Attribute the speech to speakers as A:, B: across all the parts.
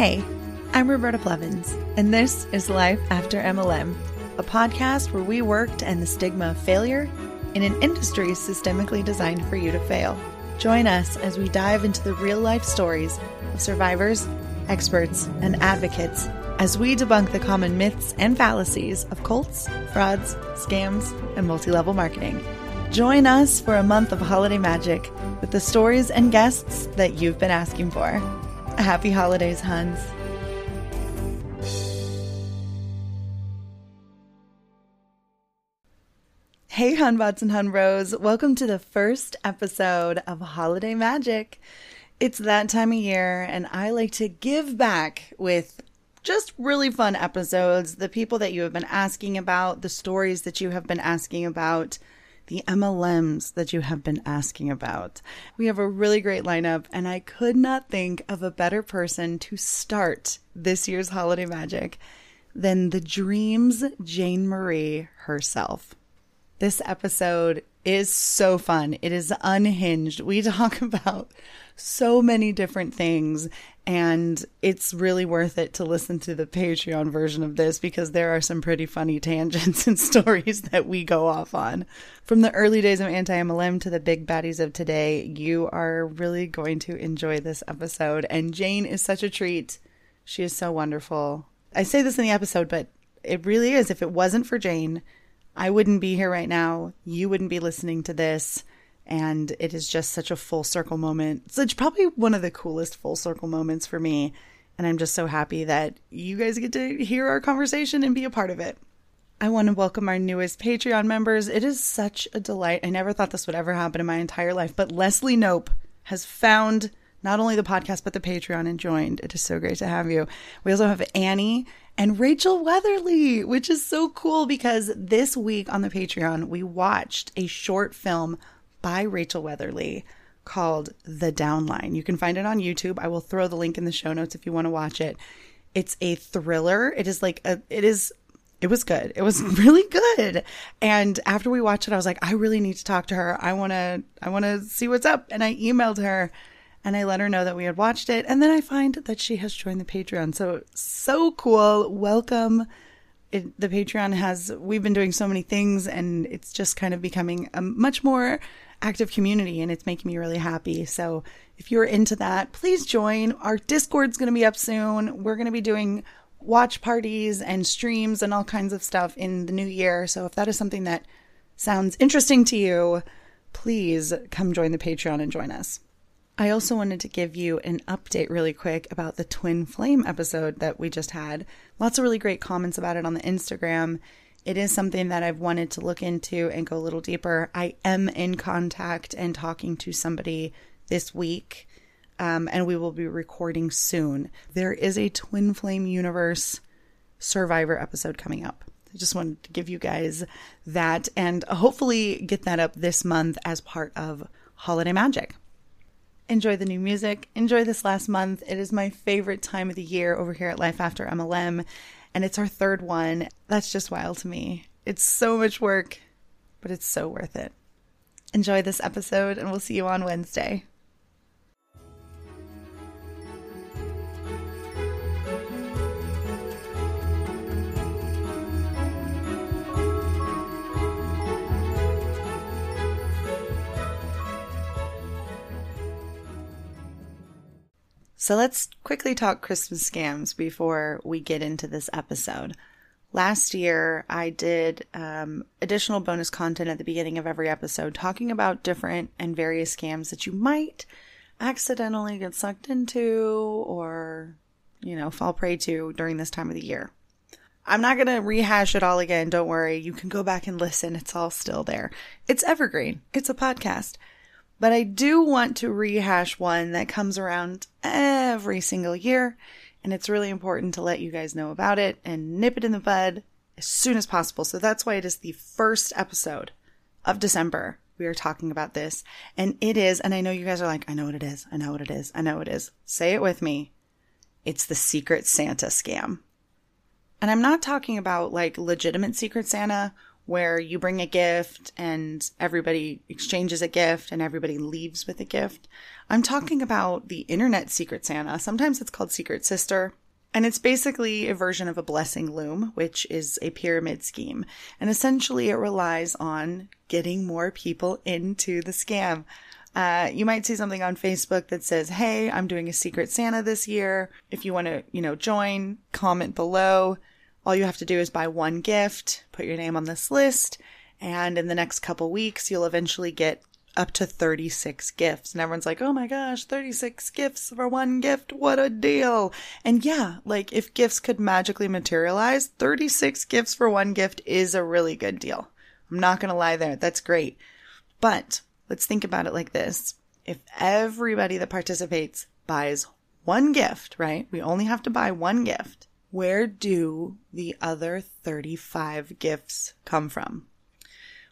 A: Hey, I'm Roberta Blevins, and this is Life After MLM, a podcast where we work to end the stigma of failure in an industry systemically designed for you to fail. Join us as we dive into the real life stories of survivors, experts, and advocates as we debunk the common myths and fallacies of cults, frauds, scams, and multi level marketing. Join us for a month of holiday magic with the stories and guests that you've been asking for. Happy holidays, Huns. Hey, Hunbots and Hunbros. Welcome to the first episode of Holiday Magic. It's that time of year, and I like to give back with just really fun episodes. The people that you have been asking about, the stories that you have been asking about, the MLMs that you have been asking about. We have a really great lineup, and I could not think of a better person to start this year's Holiday Magic than the Dreams Jane Marie herself. This episode is so fun. It is unhinged. We talk about so many different things, and it's really worth it to listen to the Patreon version of this because there are some pretty funny tangents and stories that we go off on. From the early days of anti MLM to the big baddies of today, you are really going to enjoy this episode. And Jane is such a treat. She is so wonderful. I say this in the episode, but it really is. If it wasn't for Jane, I wouldn't be here right now. You wouldn't be listening to this. And it is just such a full circle moment. So it's probably one of the coolest full circle moments for me. And I'm just so happy that you guys get to hear our conversation and be a part of it. I want to welcome our newest Patreon members. It is such a delight. I never thought this would ever happen in my entire life, but Leslie Knope has found not only the podcast, but the Patreon and joined. It is so great to have you. We also have Annie and Rachel Weatherly, which is so cool because this week on the Patreon, we watched a short film by Rachel Weatherly called The Downline. You can find it on YouTube. I will throw the link in the show notes if you want to watch it. It's a thriller. It is like a, it is it was good. It was really good. And after we watched it, I was like, I really need to talk to her. I want to, I want to see what's up. And I emailed her and I let her know that we had watched it. And then I find that she has joined the Patreon. So, so cool. Welcome. It, the Patreon has, we've been doing so many things and it's just kind of becoming a much more active community and it's making me really happy. So, if you're into that, please join. Our Discord's going to be up soon. We're going to be doing watch parties and streams and all kinds of stuff in the new year. So if that is something that sounds interesting to you, please come join the Patreon and join us. I also wanted to give you an update really quick about the Twin Flame episode that we just had. Lots of really great comments about it on the Instagram. It is something that I've wanted to look into and go a little deeper. I am in contact and talking to somebody this week um, and we will be recording soon. There is a Twin Flame Universe Survivor episode coming up. I just wanted to give you guys that and hopefully get that up this month as part of Holiday Magic. Enjoy the new music. Enjoy this last month. It is my favorite time of the year over here at Life After MLM, and it's our third one. That's just wild to me. It's so much work, but it's so worth it. Enjoy this episode, and we'll see you on Wednesday. So let's quickly talk Christmas scams before we get into this episode. Last year, I did um, additional bonus content at the beginning of every episode talking about different and various scams that you might accidentally get sucked into or, you know, fall prey to during this time of the year. I'm not going to rehash it all again. Don't worry. You can go back and listen. It's all still there. It's evergreen. It's a podcast. But I do want to rehash one that comes around every single year. And it's really important to let you guys know about it and nip it in the bud as soon as possible. So that's why it is the first episode of December. We are talking about this. And it is, and I know you guys are like, I know what it is. I know what it is. I know what it is. Say it with me. It's the Secret Santa scam. And I'm not talking about like legitimate Secret Santa where you bring a gift and everybody exchanges a gift and everybody leaves with a gift. I'm talking about the internet Secret Santa. Sometimes it's called Secret Sister. And it's basically a version of a blessing loom, which is a pyramid scheme. And essentially it relies on getting more people into the scam. Uh, you might see something on Facebook that says, Hey, I'm doing a secret Santa this year. If you want to, you know, join, comment below. All you have to do is buy one gift, put your name on this list, and in the next couple weeks, you'll eventually get up to 36 gifts. And everyone's like, oh my gosh, 36 gifts for one gift. What a deal. And yeah, like if gifts could magically materialize, 36 gifts for one gift is a really good deal. I'm not going to lie there. That's great. But let's think about it like this. If everybody that participates buys one gift, right? We only have to buy one gift. Where do the other 35 gifts come from?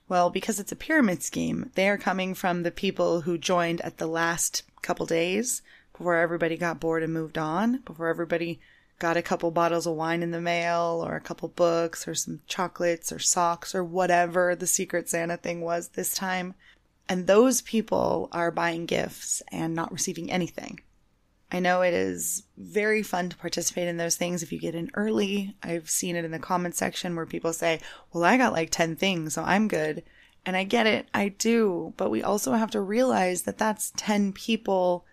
A: Well, because it's a pyramid scheme, they are coming from the people who joined at the last couple days before everybody got bored and moved on, before everybody got a couple bottles of wine in the mail or a couple books or some chocolates or socks or whatever the Secret Santa thing was this time. And those people are buying gifts and not receiving anything. I know it is very fun to participate in those things if you get in early. I've seen it in the comment section where people say, Well, I got like 10 things, so I'm good. And I get it, I do. But we also have to realize that that's 10 people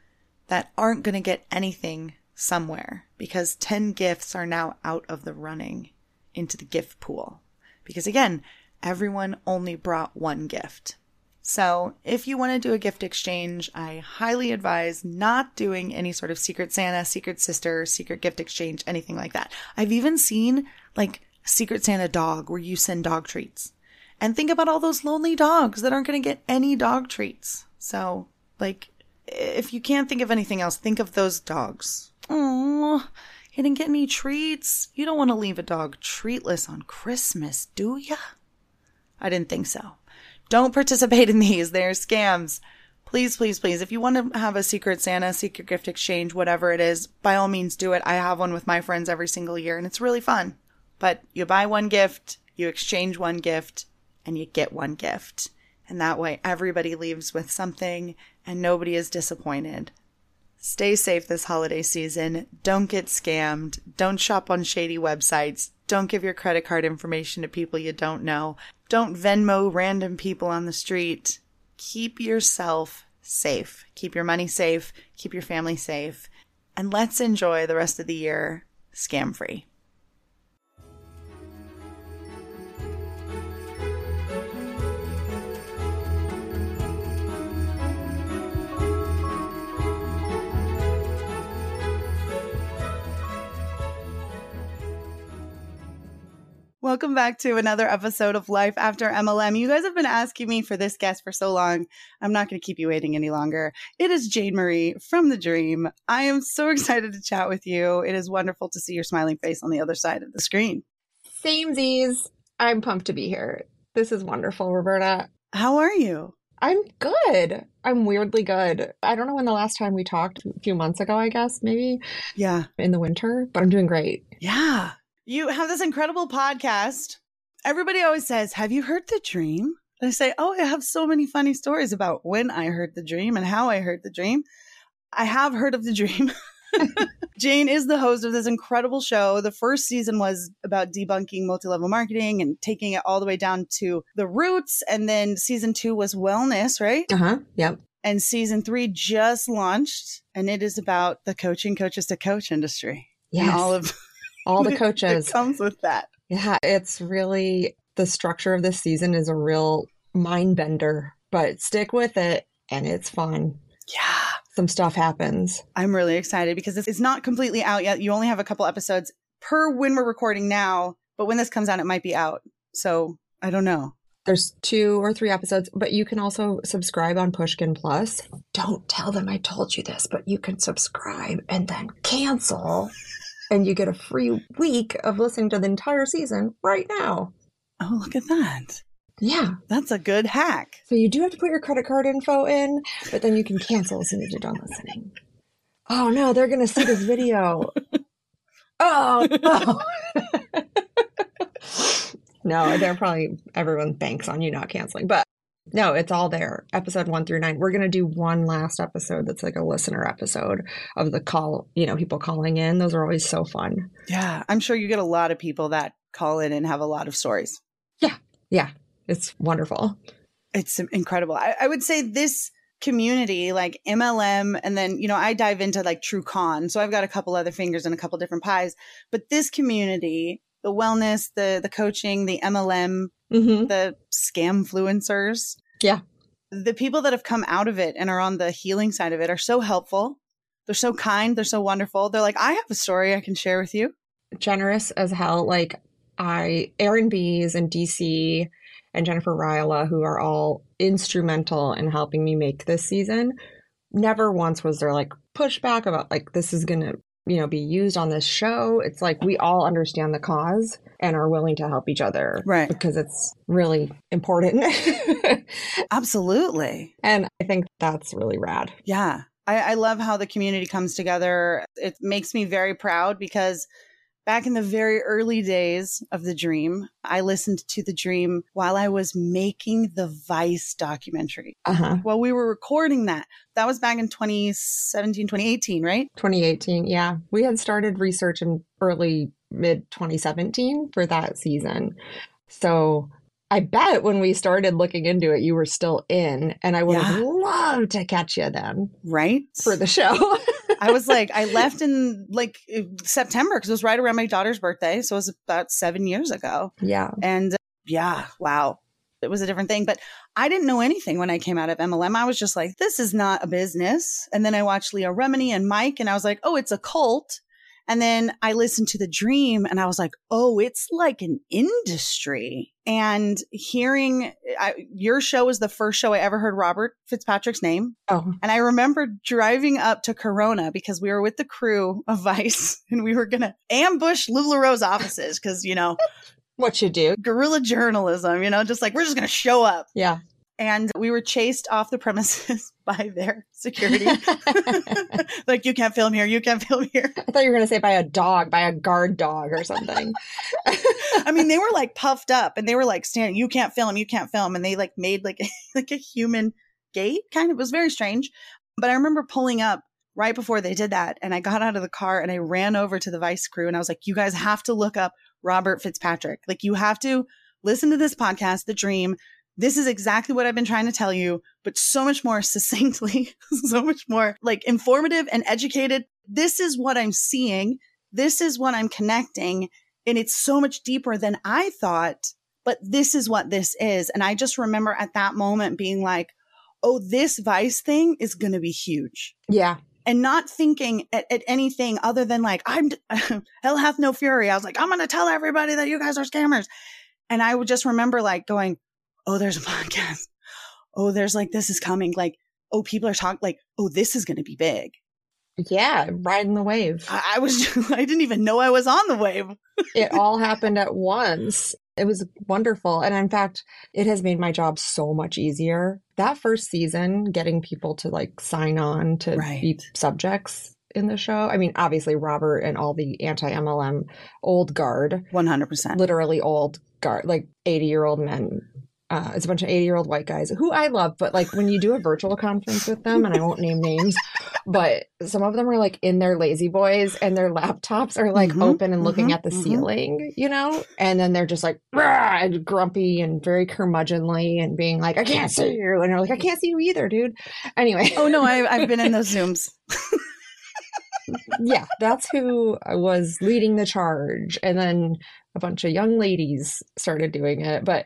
A: that aren't going to get anything somewhere because 10 gifts are now out of the running into the gift pool. Because again, everyone only brought one gift. So, if you want to do a gift exchange, I highly advise not doing any sort of secret Santa, secret sister, secret gift exchange, anything like that. I've even seen like secret Santa dog where you send dog treats. And think about all those lonely dogs that aren't going to get any dog treats. So, like, if you can't think of anything else, think of those dogs. Oh, you didn't get any treats. You don't want to leave a dog treatless on Christmas, do ya? I didn't think so. Don't participate in these. They're scams. Please, please, please. If you want to have a secret Santa, secret gift exchange, whatever it is, by all means do it. I have one with my friends every single year and it's really fun. But you buy one gift, you exchange one gift, and you get one gift. And that way everybody leaves with something and nobody is disappointed. Stay safe this holiday season. Don't get scammed. Don't shop on shady websites. Don't give your credit card information to people you don't know. Don't Venmo random people on the street. Keep yourself safe. Keep your money safe. Keep your family safe. And let's enjoy the rest of the year scam free. Welcome back to another episode of Life After MLM. You guys have been asking me for this guest for so long. I'm not going to keep you waiting any longer. It is Jane Marie from The Dream. I am so excited to chat with you. It is wonderful to see your smiling face on the other side of the screen.
B: Samesies. I'm pumped to be here. This is wonderful, Roberta.
A: How are you?
B: I'm good. I'm weirdly good. I don't know when the last time we talked, a few months ago, I guess, maybe.
A: Yeah.
B: In the winter, but I'm doing great.
A: Yeah. You have this incredible podcast. Everybody always says, Have you heard the dream? And I say, Oh, I have so many funny stories about when I heard the dream and how I heard the dream. I have heard of the dream. Jane is the host of this incredible show. The first season was about debunking multi level marketing and taking it all the way down to the roots. And then season two was wellness, right?
B: Uh huh. Yep.
A: And season three just launched, and it is about the coaching coaches to coach industry.
B: Yes.
A: And all of
B: all the coaches.
A: it comes with that.
B: Yeah, it's really the structure of this season is a real mind bender, but stick with it and it's fun.
A: Yeah.
B: Some stuff happens.
A: I'm really excited because this it's not completely out yet. You only have a couple episodes per when we're recording now. but when this comes out, it might be out. So I don't know.
B: There's two or three episodes, but you can also subscribe on Pushkin Plus. Don't tell them I told you this, but you can subscribe and then cancel, and you get a free week of listening to the entire season right now.
A: Oh, look at that.
B: Yeah.
A: That's a good hack.
B: So you do have to put your credit card info in, but then you can cancel as soon as you're done listening. Oh no, they're going to see this video. oh no. no, they're probably everyone banks on you not canceling, but no, it's all there. Episode one through nine. We're gonna do one last episode that's like a listener episode of the call. You know, people calling in. Those are always so fun.
A: Yeah, I'm sure you get a lot of people that call in and have a lot of stories.
B: Yeah, yeah, it's wonderful.
A: It's incredible. I, I would say this community like MLM and then you know I dive into like True Con so I've got a couple other fingers and a couple different pies but this community the wellness the the coaching the MLM
B: Mm-hmm.
A: the scam influencers
B: Yeah.
A: the people that have come out of it and are on the healing side of it are so helpful they're so kind they're so wonderful they're like I have a story I can share with you
B: Generous as hell. Like I, Erin Bees and DC and Jennifer Ryla, who are all instrumental in helping me make this season. Never once was there like pushback about like this is gonna you know be used on this show. It's like we all understand the cause and are willing to help each other,
A: Right.
B: Because it's really important.
A: absolutely
B: and I think that's really rad.
A: Yeah. I, I love how the community comes together. It makes me very proud because back in the very early days of the dream, I listened to the dream while I was making the Vice documentary.
B: Uh huh.
A: While we were recording that, that was back in 2017, 2018, right?
B: 2018. Yeah. We had started research in early mid 2017 for that season. So I bet when we started looking into it, you were still in, and I would have
A: Yeah.
B: loved to catch you then
A: Right.
B: for the show.
A: I was like, I left in like September because it was right around my daughter's birthday. So it was about seven years ago.
B: yeah.
A: And uh, yeah, wow. It was a different thing. But I didn't know anything when I came out of MLM. I was just like, this is not a business. And then I watched Leah Remini and Mike, and I was like, oh, it's a cult. And then I listened to The Dream, and I was like, oh, it's like an industry. And hearing I, your show was the first show I ever heard Robert FitzPatrick's name.
B: Oh,
A: And I remember driving up to Corona because we were with the crew of Vice and we were going to ambush LuLaRoe's offices because, you know,
B: what you do.
A: guerrilla journalism, you know, just like we're just going to show up.
B: Yeah.
A: And we were chased off the premises by their security. like, you can't film here. You can't film here.
B: I thought you were going to say by a dog, by a guard dog or something.
A: I mean, they were like puffed up and they were like standing, you can't film, you can't film. And they like made like, like a human gate kind of. It was very strange. But I remember pulling up right before they did that. And I got out of the car and I ran over to the Vice crew and I was like, you guys have to look up Robert FitzPatrick. Like, you have to listen to this podcast, The Dream. This is exactly what I've been trying to tell you, but so much more succinctly, so much more like informative and educated. This is what I'm seeing. This is what I'm connecting. And it's so much deeper than I thought, but this is what this is. And I just remember at that moment being like, oh, this Vice thing is going to be huge
B: yeah.
A: and not thinking at, at anything other than like I'm hell hath no fury. I was like, I'm gonna tell everybody that you guys are scammers. And I would just remember like going, Oh, there's a podcast. Oh, there's like this is coming. Like, oh, people are talking like, oh, this is gonna be big.
B: Yeah. Riding the wave.
A: I, I was I didn't even know I was on the wave.
B: it all happened at once. It was wonderful. And in fact, it has made my job so much easier. That first season, getting people to like sign on to
A: Right.
B: be subjects in the show. I mean, obviously, Robert and all the anti MLM old guard,
A: One hundred percent.
B: literally old guard, like 80 year old men. Uh, it's a bunch of 80 year old white guys who I love, but like when you do a virtual conference with them, and I won't name names, but some of them are like in their lazy boys and their laptops are like
A: Mhm,
B: open and looking
A: mhm,
B: at the
A: mhm.
B: ceiling, you know? And then they're just like and grumpy and very curmudgeonly and being like, I can't see you. And you're like, I can't see you either, dude. Anyway,
A: Oh no, I, I've been in those zooms.
B: yeah, that's who was leading the charge. And then a bunch of young ladies started doing it. But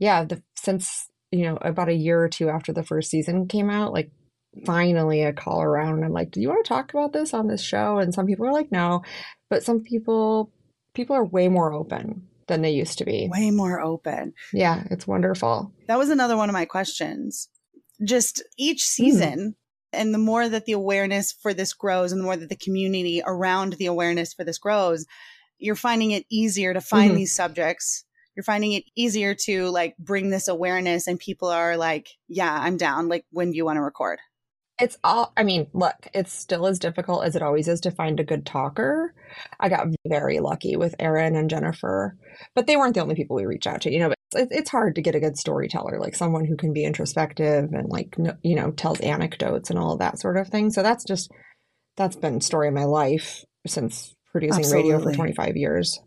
B: yeah, the, since, you know, about a year or two after the first season came out, like finally a call around and I'm like, do you want to talk about this on this show? And some people are like, no. But some people, people are way more open than they used to be.
A: Way more open.
B: Yeah, it's wonderful.
A: That was another one of my questions. Just each season, mm. and the more that the awareness for this grows, and the more that the community around the awareness for this grows, you're finding it easier to find mm-hmm. these subjects. You're finding it easier to like bring this awareness, and people are like, yeah, I'm down. Like, when do you want to record?
B: It's all, I mean, look, it's still as difficult as it always is to find a good talker. I got very lucky with Erin and Jennifer, but they weren't the only people we reach out to, you know, but it's hard to get a good storyteller, like someone who can be introspective and like, you know, tells anecdotes and all of that sort of thing. So that's just, that's been story of my life since producing Absolutely. radio for 25 years.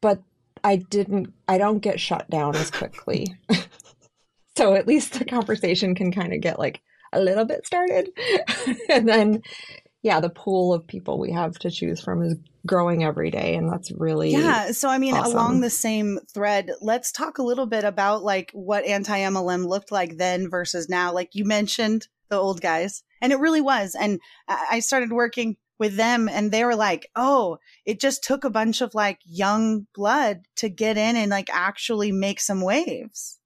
B: But I didn't, I don't get shut down as quickly. so at least the conversation can kind of get like, a little bit started. and then, yeah, the pool of people we have to choose from is growing every day. And that's really.
A: Yeah. So, I mean, awesome. along the same thread, let's talk a little bit about like what anti MLM looked like then versus now. Like you mentioned the old guys, and it really was. And I started working with them and they were like, oh, it just took a bunch of like young blood to get in and like actually make some waves.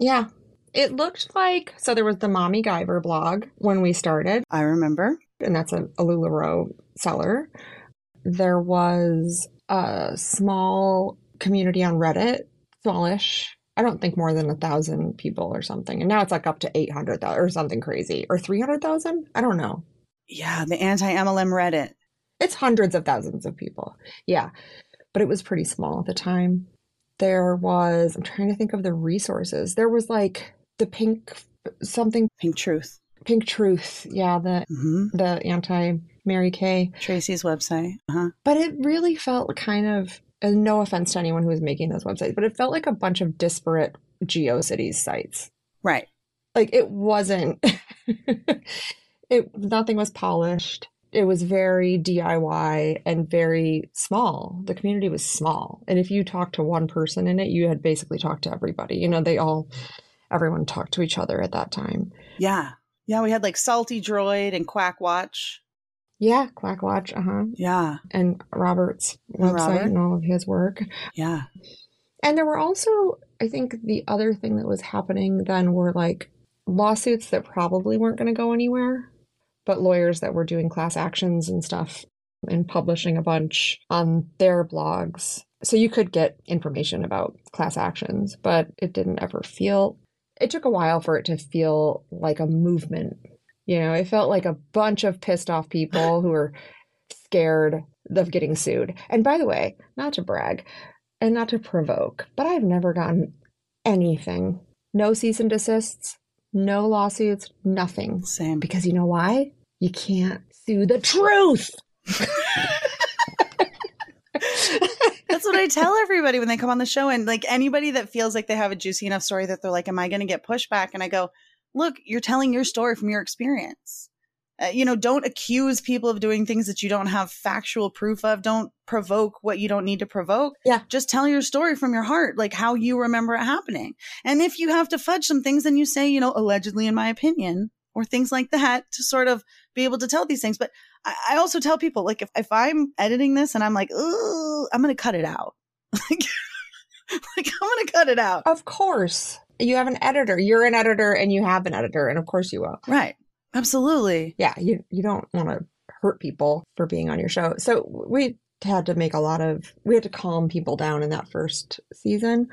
B: Yeah. It looked like so there was the Mommy Guyver blog when we started.
A: I remember.
B: And that's a, a LuLaRoe seller. There was a small community on Reddit, smallish. I don't think more than a thousand people or something. And now it's like up to 800,000 or something crazy or 300,000. I don't know.
A: Yeah, the anti MLM Reddit.
B: It's hundreds of thousands of people. Yeah. But it was pretty small at the time. There was, I'm trying to think of the resources. There was like the pink something
A: pink truth
B: pink truth yeah the mm-hmm. the anti mary kay
A: tracy's website uh-huh.
B: but it really felt kind of and no offense to anyone who was making those websites but it felt like a bunch of disparate geocities sites
A: right
B: like it wasn't it nothing was polished it was very DIY and very small. The community was small. And if you talked to one person in it, you had basically talked to everybody. You know, they all everyone talked to each other at that time.
A: Yeah. Yeah, we had like Salty Droid and Quack Watch.
B: Yeah, Quack Watch, uh-huh.
A: Yeah.
B: And Robert's website Robert. and all of his work.
A: Yeah.
B: And there were also, I think the other thing that was happening then were like lawsuits that probably weren't going to go anywhere, but lawyers that were doing class actions and stuff and publishing a bunch on their blogs. So you could get information about class actions, but it didn't ever feel it took a while for it to feel like a movement. You know, it felt like a bunch of pissed off people who were scared of getting sued. And by the way, not to brag and not to provoke, but I've never gotten anything. No cease and desists, no lawsuits, nothing.
A: Same.
B: Because you know why? You can't sue the truth.
A: That's what I tell everybody when they come on the show. And like anybody that feels like they have a juicy enough story that they're like, Am I going to get pushback? And I go, Look, you're telling your story from your experience. Uh, you know, don't accuse people of doing things that you don't have factual proof of. Don't provoke what you don't need to provoke.
B: Yeah.
A: Just tell your story from your heart, like how you remember it happening. And if you have to fudge some things, then you say, you know, allegedly, in my opinion, or things like that to sort of be able to tell these things. But I, I also tell people, like, if, if I'm editing this and I'm like, oh, I'm going to cut it out. like, like I'm going to cut it out.
B: Of course. You have an editor. You're an editor and you have an editor and of course you will.
A: Right. Absolutely.
B: Yeah, you you don't want to hurt people for being on your show. So we had to make a lot of we had to calm people down in that first season.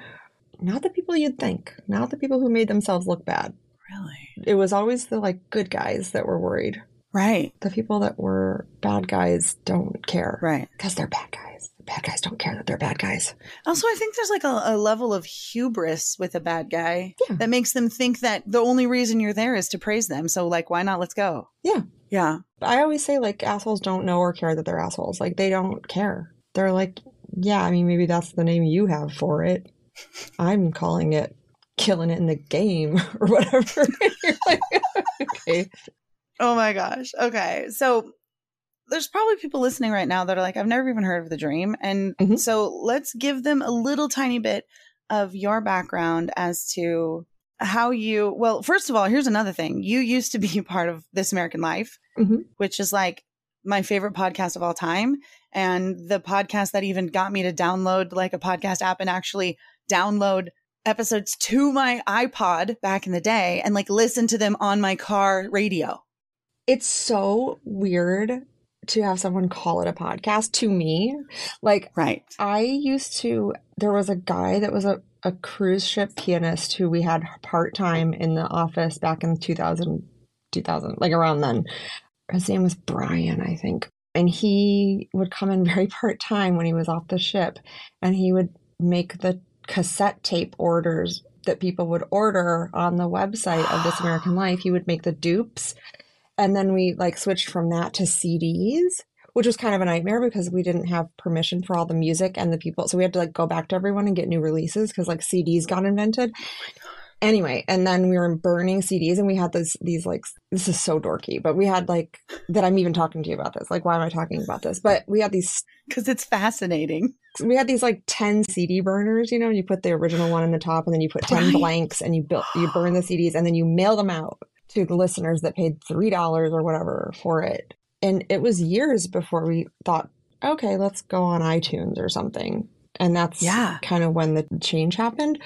B: Not the people you'd think. Not the people who made themselves look bad.
A: Really?
B: It was always the like good guys that were worried.
A: Right.
B: The people that were bad guys don't care.
A: Right.
B: Because they're bad guys bad guys don't care that they're bad guys.
A: Also, I think there's like a, a level of hubris with a bad guy
B: yeah.
A: that makes them think that the only reason you're there is to praise them. So, like, why not? Let's go.
B: Yeah.
A: Yeah.
B: I always say, like, assholes don't know or care that they're assholes. Like, they don't care. They're like, yeah, I mean, maybe that's the name you have for it. I'm calling it killing it in the game or whatever. like,
A: okay. Oh my gosh. Okay. So there's probably people listening right now that are like, I've never even heard of the dream. And mm-hmm. so let's give them a little tiny bit of your background as to how you, well, first of all, here's another thing. You used to be part of This American Life,
B: mm-hmm.
A: which is like my favorite podcast of all time. And the podcast that even got me to download like a podcast app and actually download episodes to my iPod back in the day and like listen to them on my car radio.
B: It's so weird to have someone call it a podcast to me. Like,
A: right.
B: I used to, there was a guy that was a, a cruise ship pianist who we had part time in the office back in 2000, 2000, like around then. His name was Brian, I think. And he would come in very part time when he was off the ship and he would make the cassette tape orders that people would order on the website of This American Life. He would make the dupes. And then we like switched from that to CDs, which was kind of a nightmare because we didn't have permission for all the music and the people. So we had to like go back to everyone and get new releases because like CDs got invented. Oh anyway, and then we were burning CDs and we had this these like this is so dorky, but we had like that I'm even talking to you about this. Like why am I talking about this? But we had these
A: cuz it's fascinating.
B: We had these like 10 CD burners, you know, and you put the original one in the top and then you put 10 right. blanks and you built you burn the CDs and then you mail them out to the listeners that paid $3 or whatever for it. And it was years before we thought, okay, let's go on iTunes or something. And that's yeah. kind of when the change happened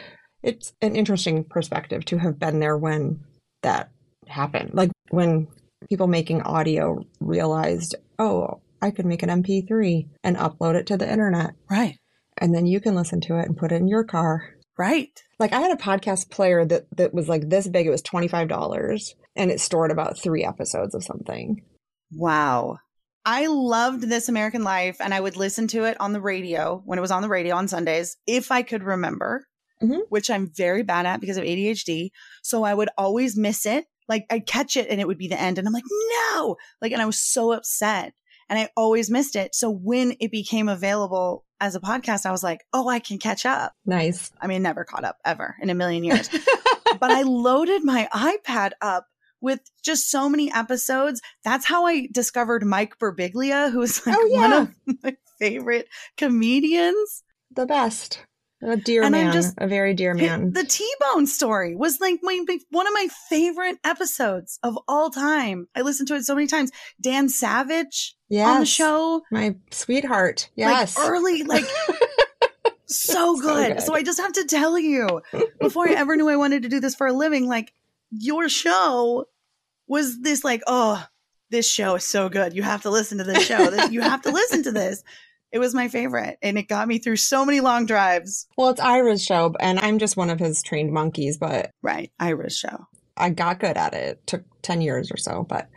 B: it's an interesting perspective to have been there when that happened. Like when people making audio realized, oh, I could make an MP3 and upload it to the internet.
A: Right.
B: And then you can listen to it and put it in your car.
A: Right.
B: Like I had a podcast player that that was like this big. It was $25 and it stored about 3 episodes of something.
A: Wow. I loved This American Life and I would listen to it on the radio when it was on the radio on Sundays if I could remember mm-hmm. which I'm very bad at because of ADHD. So I would always miss it. Like I'd catch it and it would be the end. And I'm like, no, like, and I was so upset and I always missed it. So when it became available as a podcast, I was like, oh, I can catch up.
B: Nice.
A: I mean, never caught up ever in a million years. but I loaded my iPad up with just so many episodes. That's how I discovered Mike Birbiglia, who's like oh, yeah. one of my favorite comedians.
B: The best. A dear and man, just, a very dear man.
A: The T Bone story was like my, one of my favorite episodes of all time. I listened to it so many times. Dan Savage yes, on the show,
B: my sweetheart. Yes,
A: like early, like so, good. so good. So I just have to tell you, before I ever knew I wanted to do this for a living, like your show was this like, oh, this show is so good. You have to listen to this show. you have to listen to this. It was my favorite and it got me through so many long drives.
B: Well, it's Ira's show and I'm just one of his trained monkeys, but
A: Right, Ira's show.
B: I got good at it. It took 10 years or so, but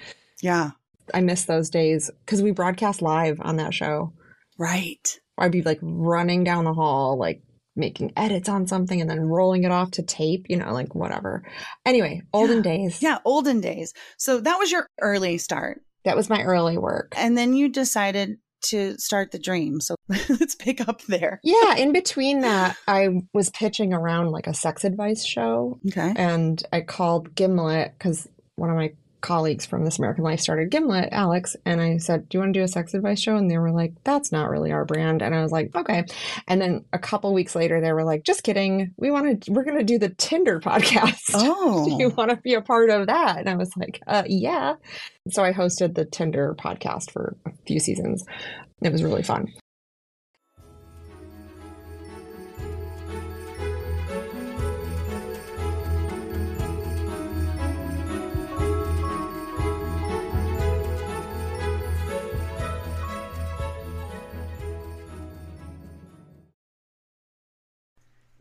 A: Yeah.
B: I miss those days cuz we broadcast live on that show.
A: Right.
B: I'd be like running down the hall like making edits on something and then rolling it off to tape, you know, like whatever. Anyway, olden
A: yeah.
B: days.
A: Yeah, olden days. So that was your early start.
B: That was my early work.
A: And then you decided to start the dream. So let's pick up there.
B: Yeah. In between that, I was pitching around like a sex advice show.
A: Okay.
B: And I called Gimlet because one of my colleagues from This American Life started Gimlet, Alex, and I said, Do you want to do a sex advice show? And they were like, That's not really our brand. And I was like, Okay. And then a couple weeks later, they were like, Just kidding. We want to, we're going to do the Tinder podcast.
A: Oh.
B: do you want to be a part of that? And I was like, uh, Yeah. So I hosted the Tinder podcast for a few seasons. It was really fun.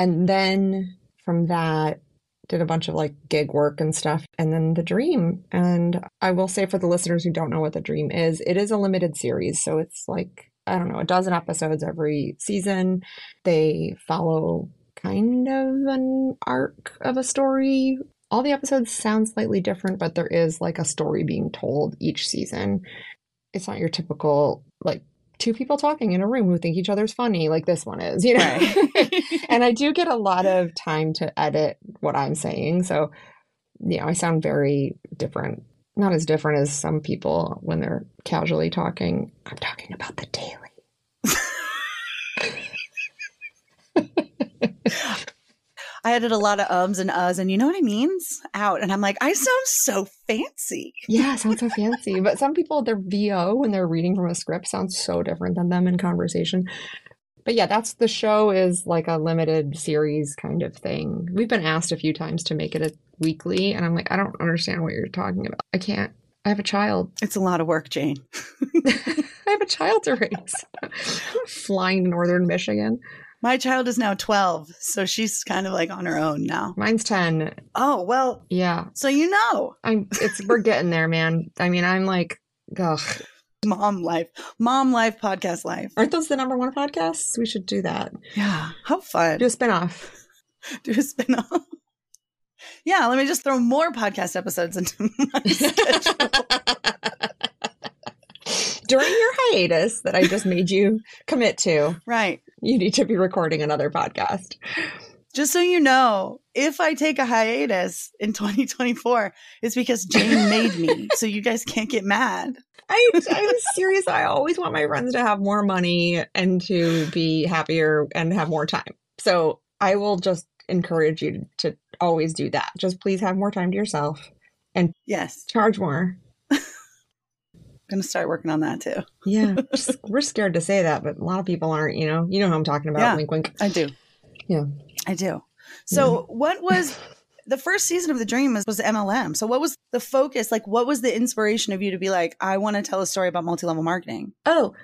B: And then from that, did a bunch of like gig work and stuff, and then the dream. And I will say for the listeners who don't know what the dream is, it is a limited series. So it's like, I don't know, a dozen episodes every season. They follow kind of an arc of a story. All the episodes sound slightly different, but there is like a story being told each season. It's not your typical like two people talking in a room who think each other's funny like this one is you know? Right. and i do get a lot of time to edit what i'm saying so you know i sound very different not as different as some people when they're casually talking. I'm talking about the daily
A: I added a lot of ums and uhs, and you know what it means? Out. And I'm like, I sound so fancy.
B: Yeah, sounds so fancy. But some people, their VO when they're reading from a script sounds so different than them in conversation. But yeah, that's the show is like a limited series kind of thing. We've been asked a few times to make it a weekly, and I'm like, I don't understand what you're talking about. I can't. I have a child.
A: It's a lot of work, Jane.
B: I have a child to raise. Flying to northern Michigan.
A: My child is now 12, so she's kind of like on her own now.
B: Mine's 10.
A: Oh, well.
B: Yeah.
A: So you know.
B: I'm it's we're getting there, man. I mean, I'm like ugh.
A: Mom life. Mom life podcast life.
B: Aren't those the number one podcasts? We should do that.
A: Yeah. How fun.
B: Do a spinoff.
A: do a spinoff. Yeah, let me just throw more podcast episodes into my schedule.
B: During your hiatus that I just made you commit to.
A: Right
B: you need to be recording another podcast.
A: Just so you know, if I take a hiatus in 2024, it's because Jane made me. so you guys can't get mad.
B: I, I'm serious. I always want my friends to have more money and to be happier and have more time. So I will just encourage you to always do that. Just please have more time to yourself and
A: yes,
B: charge more
A: gonna start working on that too.
B: yeah, we're scared to say that, but a lot of people aren't. You know, you know who I'm talking about.
A: Yeah,
B: wink, wink.
A: I do.
B: Yeah,
A: I do. So, yeah. what was the first season of the Dream? Was, was MLM? So, what was the focus? Like, what was the inspiration of you to be like, I want to tell a story about multi level marketing?
B: Oh,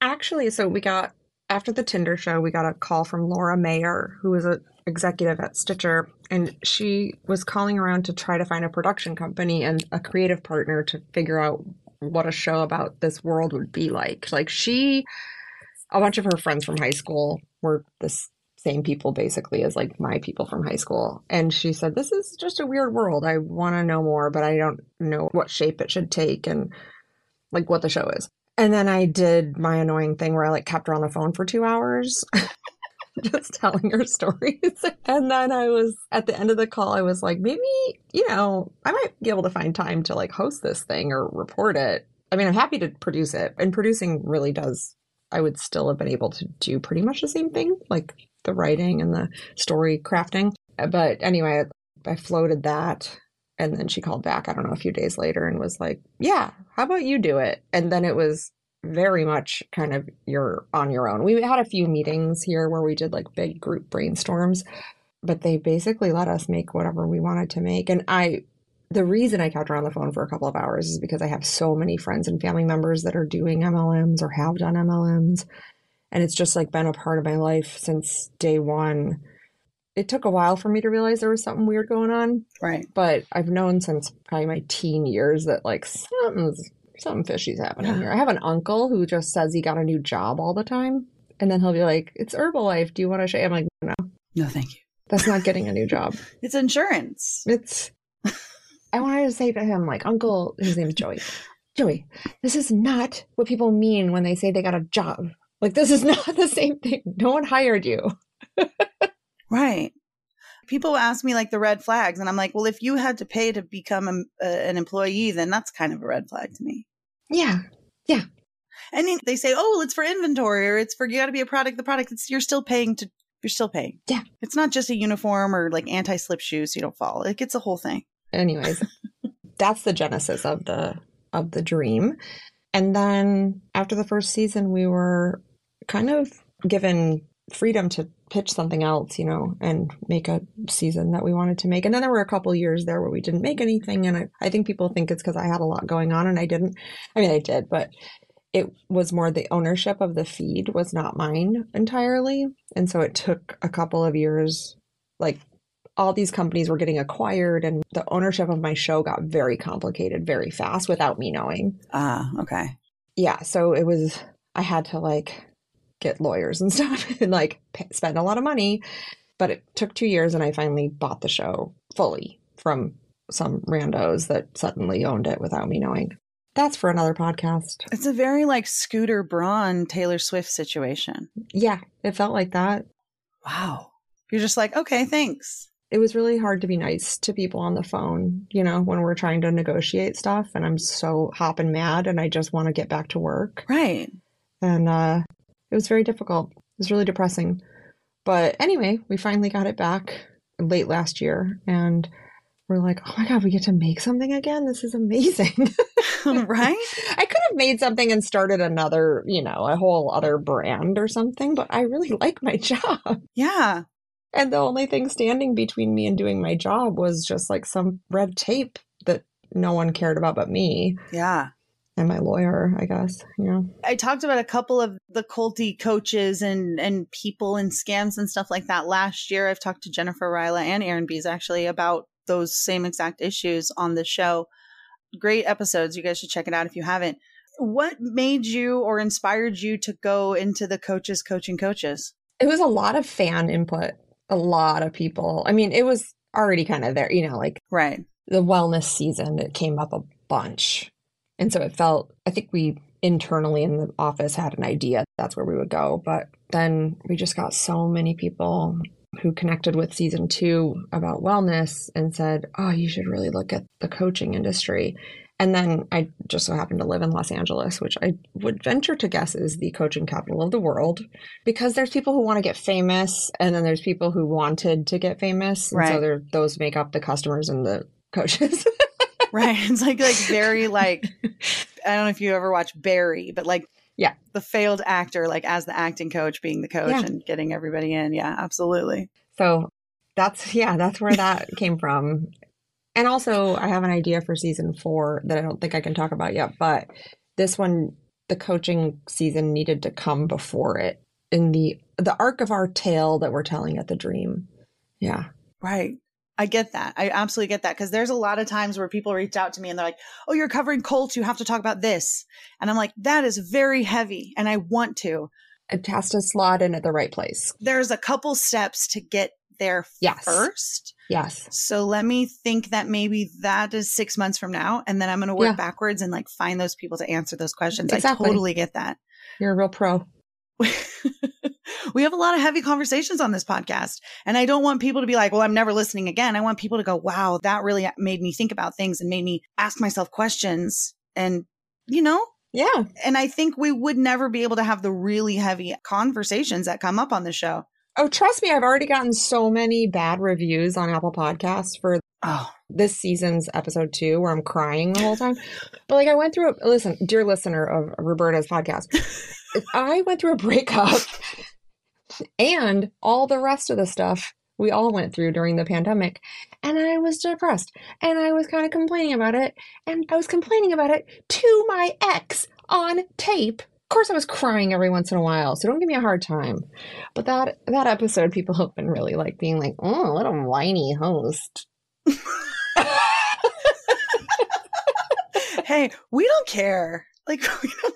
B: actually, so we got after the Tinder show, we got a call from Laura Mayer, who was an executive at Stitcher, and she was calling around to try to find a production company and a creative partner to figure out what a show about this world would be like. Like she, a bunch of her friends from high school were this same people basically as like my people from high school. And she said, This is just a weird world. I want to know more, but I don't know what shape it should take and like what the show is. And then I did my annoying thing where I like kept her on the phone for two hours. just telling her stories. And then I was at the end of the call, I was like, maybe, you know, I might be able to find time to like host this thing or report it. I mean, I'm happy to produce it. And producing really does, I would still have been able to do pretty much the same thing, like the writing and the story crafting. But anyway, I floated that. And then she called back, I don't know, a few days later and was like, yeah, how about you do it? And then it was very much kind of you're on your own. We had a few meetings here where we did like big group brainstorms, but they basically let us make whatever we wanted to make. And I, the reason I kept her on the phone for a couple of hours is because I have so many friends and family members that are doing MLMs or have done MLMs. And it's just like been a part of my life since day one. It took a while for me to realize there was something weird going on.
A: Right.
B: But I've known since probably my teen years that like something's something fishy's happening here. I have an uncle who just says he got a new job all the time. And then he'll be like, It's Herbalife. Do you want to show? I'm like, No,
A: No, thank you.
B: that's not getting a new job.
A: It's insurance.
B: It's, I wanted to say to him, like, Uncle, his name is Joey. Joey, this is not what people mean when they say they got a job. Like, this is not the same thing. No one hired you.
A: Right. People ask me like the red flags, and I'm like, well, if you had to pay to become a, a, an employee, then that's kind of a red flag to me.
B: Yeah.
A: Yeah. And they say, oh, well, it's for inventory or it's for you got to be a product. The product, it's, you're still paying to, you're still paying.
B: Yeah.
A: It's not just a uniform or like anti slip shoes so you don't fall. It gets a whole thing.
B: anyways that's the genesis of the of the dream and then after the first season we were kind of given freedom to pitch something else you know and make a season that we wanted to make and then there were a couple years there where we didn't make anything and i, I think people think it's because i had a lot going on and i didn't i mean i did but it was more the ownership of the feed was not mine entirely and so it took a couple of years like all these companies were getting acquired and the ownership of my show got very complicated very fast without me knowing.
A: Ah, okay.
B: Yeah, so it was I had to like get lawyers and stuff and like pay, spend a lot of money, but it took 2 years and I finally bought the show fully from some randos that suddenly owned it without me knowing. That's for another podcast.
A: It's a very like Scooter Braun Taylor Swift situation.
B: Yeah, it felt like that.
A: Wow. You're just like, okay, thanks.
B: it was really hard to be nice to people on the phone, you know, when we're trying to negotiate stuff and I'm so hopping mad and I just want to get back to work.
A: Right.
B: And uh it was very difficult. It was really depressing. But anyway, we finally got it back late last year and we're like, "Oh my god, we get to make something again. This is amazing."
A: right?
B: I could have made something and started another, you know, a whole other brand or something, but I really like my job.
A: Yeah.
B: And the only thing standing between me and doing my job was just like some red tape that no one cared about but me
A: Yeah.
B: And my lawyer, I guess. You know.
A: I talked about a couple of the culty coaches and and people and scams and stuff like that last year. I've talked to Jennifer Ryla and Erin Bees actually about those same exact issues on the show. Great episodes. You guys should check it out if you haven't. What made you or inspired you to go into the coaches coaching coaches?
B: It was a lot of fan input, a lot of people. I mean, it was already kind of there, you know, like
A: Right.
B: the wellness season, it came up a bunch. And so it felt, I think we internally in the office had an idea that's where we would go. But then we just got so many people who connected with season two about wellness and said, oh, you should really look at the coaching industry. And then I just so happened to live in Los Angeles, which I would venture to guess is the coaching capital of the world, because there's people who want to get famous, and then there's people who wanted to get famous.
A: Right.
B: so those make up the customers and the coaches.
A: Right. It's like like very like I don't know if you ever watch Barry, but like
B: Yeah.
A: the failed actor, like as the acting coach, being the coach
B: Yeah.
A: and getting everybody in. Yeah, absolutely.
B: So that's yeah, that's where that came from. And also I have an idea for season 4 that I don't think I can talk about yet, but this one the coaching season needed to come before it in the the arc of our tale that we're telling at the dream. Yeah.
A: Right. I get that. I absolutely get that because there's a lot of times where people reach out to me and they're like, "Oh, you're covering cults. You have to talk about this," and I'm like, "That is very heavy, and I want to."
B: It has to slot in at the right place.
A: There's a couple steps to get there
B: Yes.
A: first.
B: Yes.
A: So let me think that maybe that is six months from now, and then I'm going to work
B: Yeah.
A: backwards and like find those people to answer those questions.
B: Exactly.
A: I totally get that.
B: You're a real pro.
A: we have a lot of heavy conversations on this podcast. And I don't want people to be like, well, I'm never listening again. I want people to go, wow, that really made me think about things and made me ask myself questions. And, you know,
B: Yeah.
A: and I think we would never be able to have the really heavy conversations that come up on the show.
B: Oh, trust me, I've already gotten so many bad reviews on Apple Podcasts for
A: Oh,
B: this season's episode two where I'm crying the whole time. But like I went through a listen, dear listener of Roberta's podcast, I went through a breakup and all the rest of the stuff we all went through during the pandemic. And I was depressed and I was kind of complaining about it. And I was complaining about it to my ex on tape. Of course, I was crying every once in a while, so don't give me a hard time. But that that episode, people have been really like being like, "Oh, what a whiny host."
A: hey, we don't care. Like, we don't.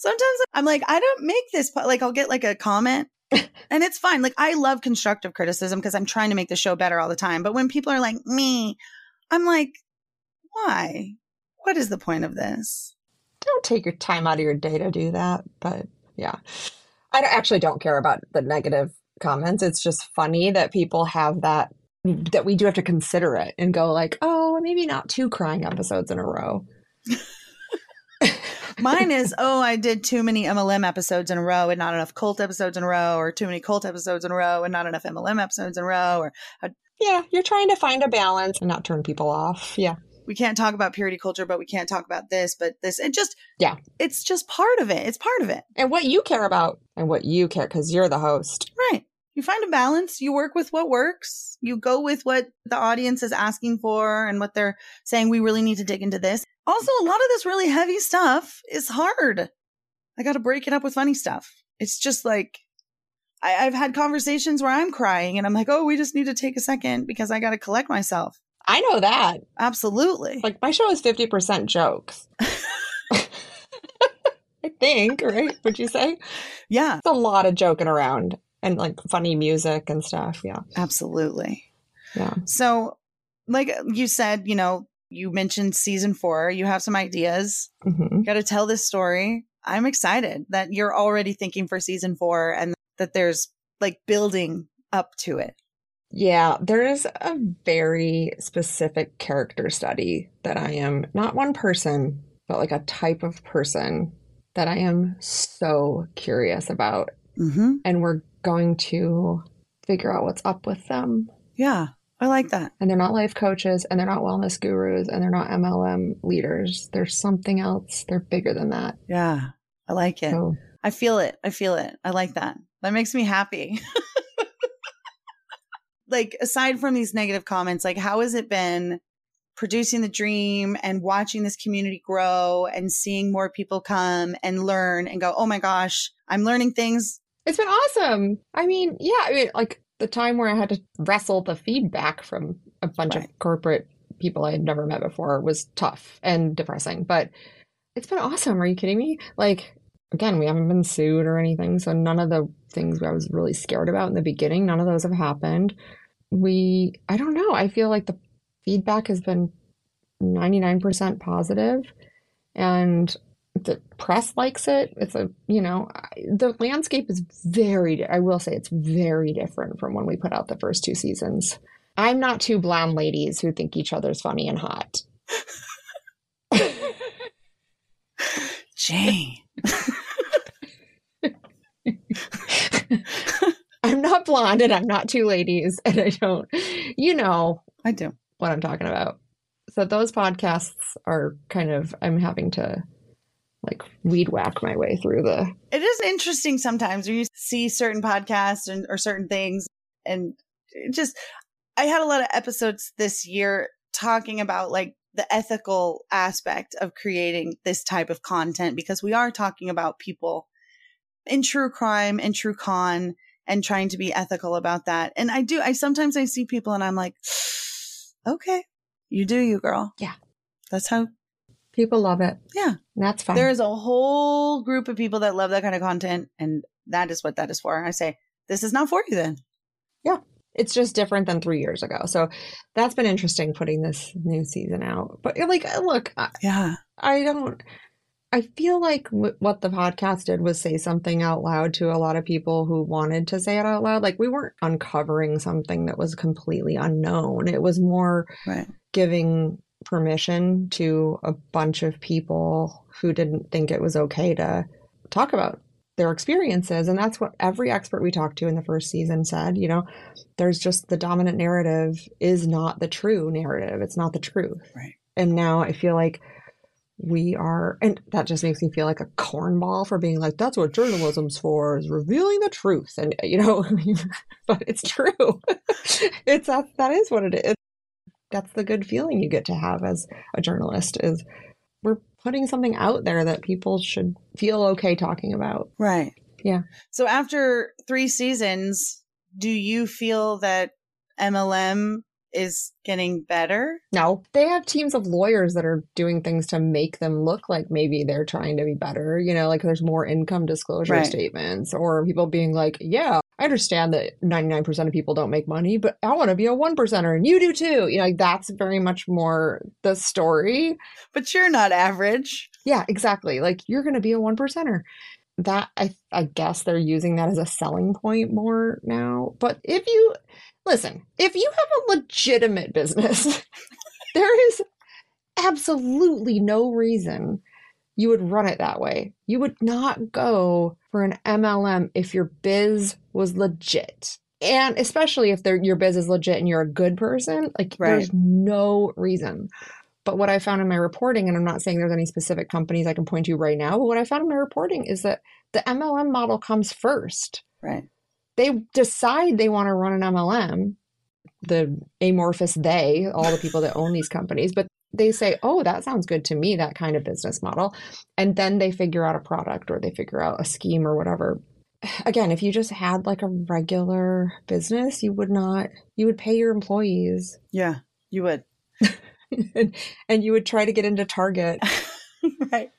A: Sometimes I'm like, I don't make this. po- Like, I'll get like a comment and it's fine. Like, I love constructive criticism because I'm trying to make the show better all the time. But when people are like, me, I'm like, why? What is the point of this?
B: don't take your time out of your day to do that. But yeah, I don't- actually don't care about the negative comments. It's just funny that people have that, that we do have to consider it and go like, oh, maybe not two crying episodes in a row.
A: Mine is, oh, I did too many MLM episodes in a row and not enough cult episodes in a row, or too many cult episodes in a row and not enough MLM episodes in a row, or uh,
B: Yeah, you're trying to find a balance and not turn people off. Yeah.
A: we can't talk about purity culture, but we can't talk about this, but this. It just,
B: Yeah.
A: it's just part of it. It's part of it.
B: And what you care about and what you care, because you're the host.
A: Right. You find a balance. You work with what works. You go with what the audience is asking for and what they're saying. We really need to dig into this. Also, a lot of this really heavy stuff is hard. I got to break it up with funny stuff. It's just like, I, I've had conversations where I'm crying and I'm like, oh, we just need to take a second because I got to collect myself.
B: I know that.
A: Absolutely.
B: Like my show is 50% jokes. I think, right? Would you say?
A: yeah,
B: It's a lot of joking around and like funny music and stuff. Yeah.
A: absolutely.
B: Yeah.
A: So, like you said, you know, you mentioned season four. You have some ideas.
B: hmm
A: got to tell this story. I'm excited that you're already thinking for season four and that there's like building up to it.
B: Yeah. There is a very specific character study that I am not one person, but like a type of person that I am so curious about.
A: Mm-hmm.
B: And we're going to figure out what's up with them.
A: Yeah, I like that.
B: And they're not life coaches and they're not wellness gurus and they're not MLM leaders. There's something else. They're bigger than that.
A: Yeah, I like it.
B: So
A: I feel it. I feel it. I like that. That makes me happy. like, aside from these negative comments, like, how has it been producing the dream and watching this community grow and seeing more people come and learn and go, oh my gosh, I'm learning things.
B: It's been awesome. I mean, yeah, I mean, like the time where I had to wrestle the feedback from a bunch
A: Right.
B: of corporate people I had never met before was tough and depressing, but it's been awesome. Are you kidding me? Like, again, we haven't been sued or anything, so none of the things I was really scared about in the beginning, none of those have happened. We, I don't know, I feel like the feedback has been 99% positive and the press likes it. It's a, you know, the landscape is very, I will say it's very different from when we put out the first two seasons. I'm not two blonde ladies who think each other's funny and hot.
A: Jane.
B: I'm not blonde and I'm not two ladies and I don't, you know
A: I do.
B: what I'm talking about. So those podcasts are kind of, I'm having to like weed whack my way through the,
A: It is interesting sometimes when you see certain podcasts and, or certain things, and it just I had a lot of episodes this year talking about like the ethical aspect of creating this type of content because we are talking about people in true crime and true con and trying to be ethical about that. And I do, I sometimes I see people and I'm like, okay, you do you, girl.
B: Yeah.
A: That's how,
B: People love it.
A: yeah.
B: That's fine.
A: There is a whole group of people that love that kind of content. And that is what that is for. I say, this is not for you then. Yeah.
B: It's just different than three years ago. So that's been interesting putting this new season out. But like, look, I,
A: Yeah.
B: I don't. I feel like w- what the podcast did was say something out loud to a lot of people who wanted to say it out loud. Like we weren't uncovering something that was completely unknown. It was more
A: Right.
B: giving permission to a bunch of people who didn't think it was okay to talk about their experiences. And that's what every expert we talked to in the first season said. You know, there's just the dominant narrative is not the true narrative, it's not the truth.
A: Right.
B: And now I feel like we are, and that just makes me feel like a cornball for being like, that's what journalism's for, is revealing the truth. And, you know, but it's true. it's that, that is what it is that's the good feeling you get to have as a journalist is we're putting something out there that people should feel okay talking about.
A: Right.
B: Yeah.
A: So after three seasons, do you feel that MLM is getting better?
B: No, they have teams of lawyers that are doing things to make them look like maybe they're trying to be better. You know, like there's more income disclosure
A: Right.
B: statements or people being like, yeah, I understand that 99% of people don't make money, but I want to be a one percenter and you do too. You know, like that's very much more the story.
A: But you're not average.
B: Yeah, exactly. Like you're going to be a one percenter. That I I guess they're using that as a selling point more now. But if you listen, if you have a legitimate business, there is absolutely no reason you would run it that way. You would not go for an MLM if your biz was legit. And especially if your biz is legit and you're a good person, like
A: Right.
B: there's no reason. But what I found in my reporting, and I'm not saying there's any specific companies I can point to right now, but what I found in my reporting is that the MLM model comes first.
A: Right.
B: They decide they want to run an MLM, the amorphous they, all the people that own these companies, but they say, oh, that sounds good to me, that kind of business model. And then they figure out a product or they figure out a scheme or whatever. Again, if you just had like a regular business, you would not, you would pay your employees
A: Yeah, you would.
B: and, and you would try to get into Target.
A: right.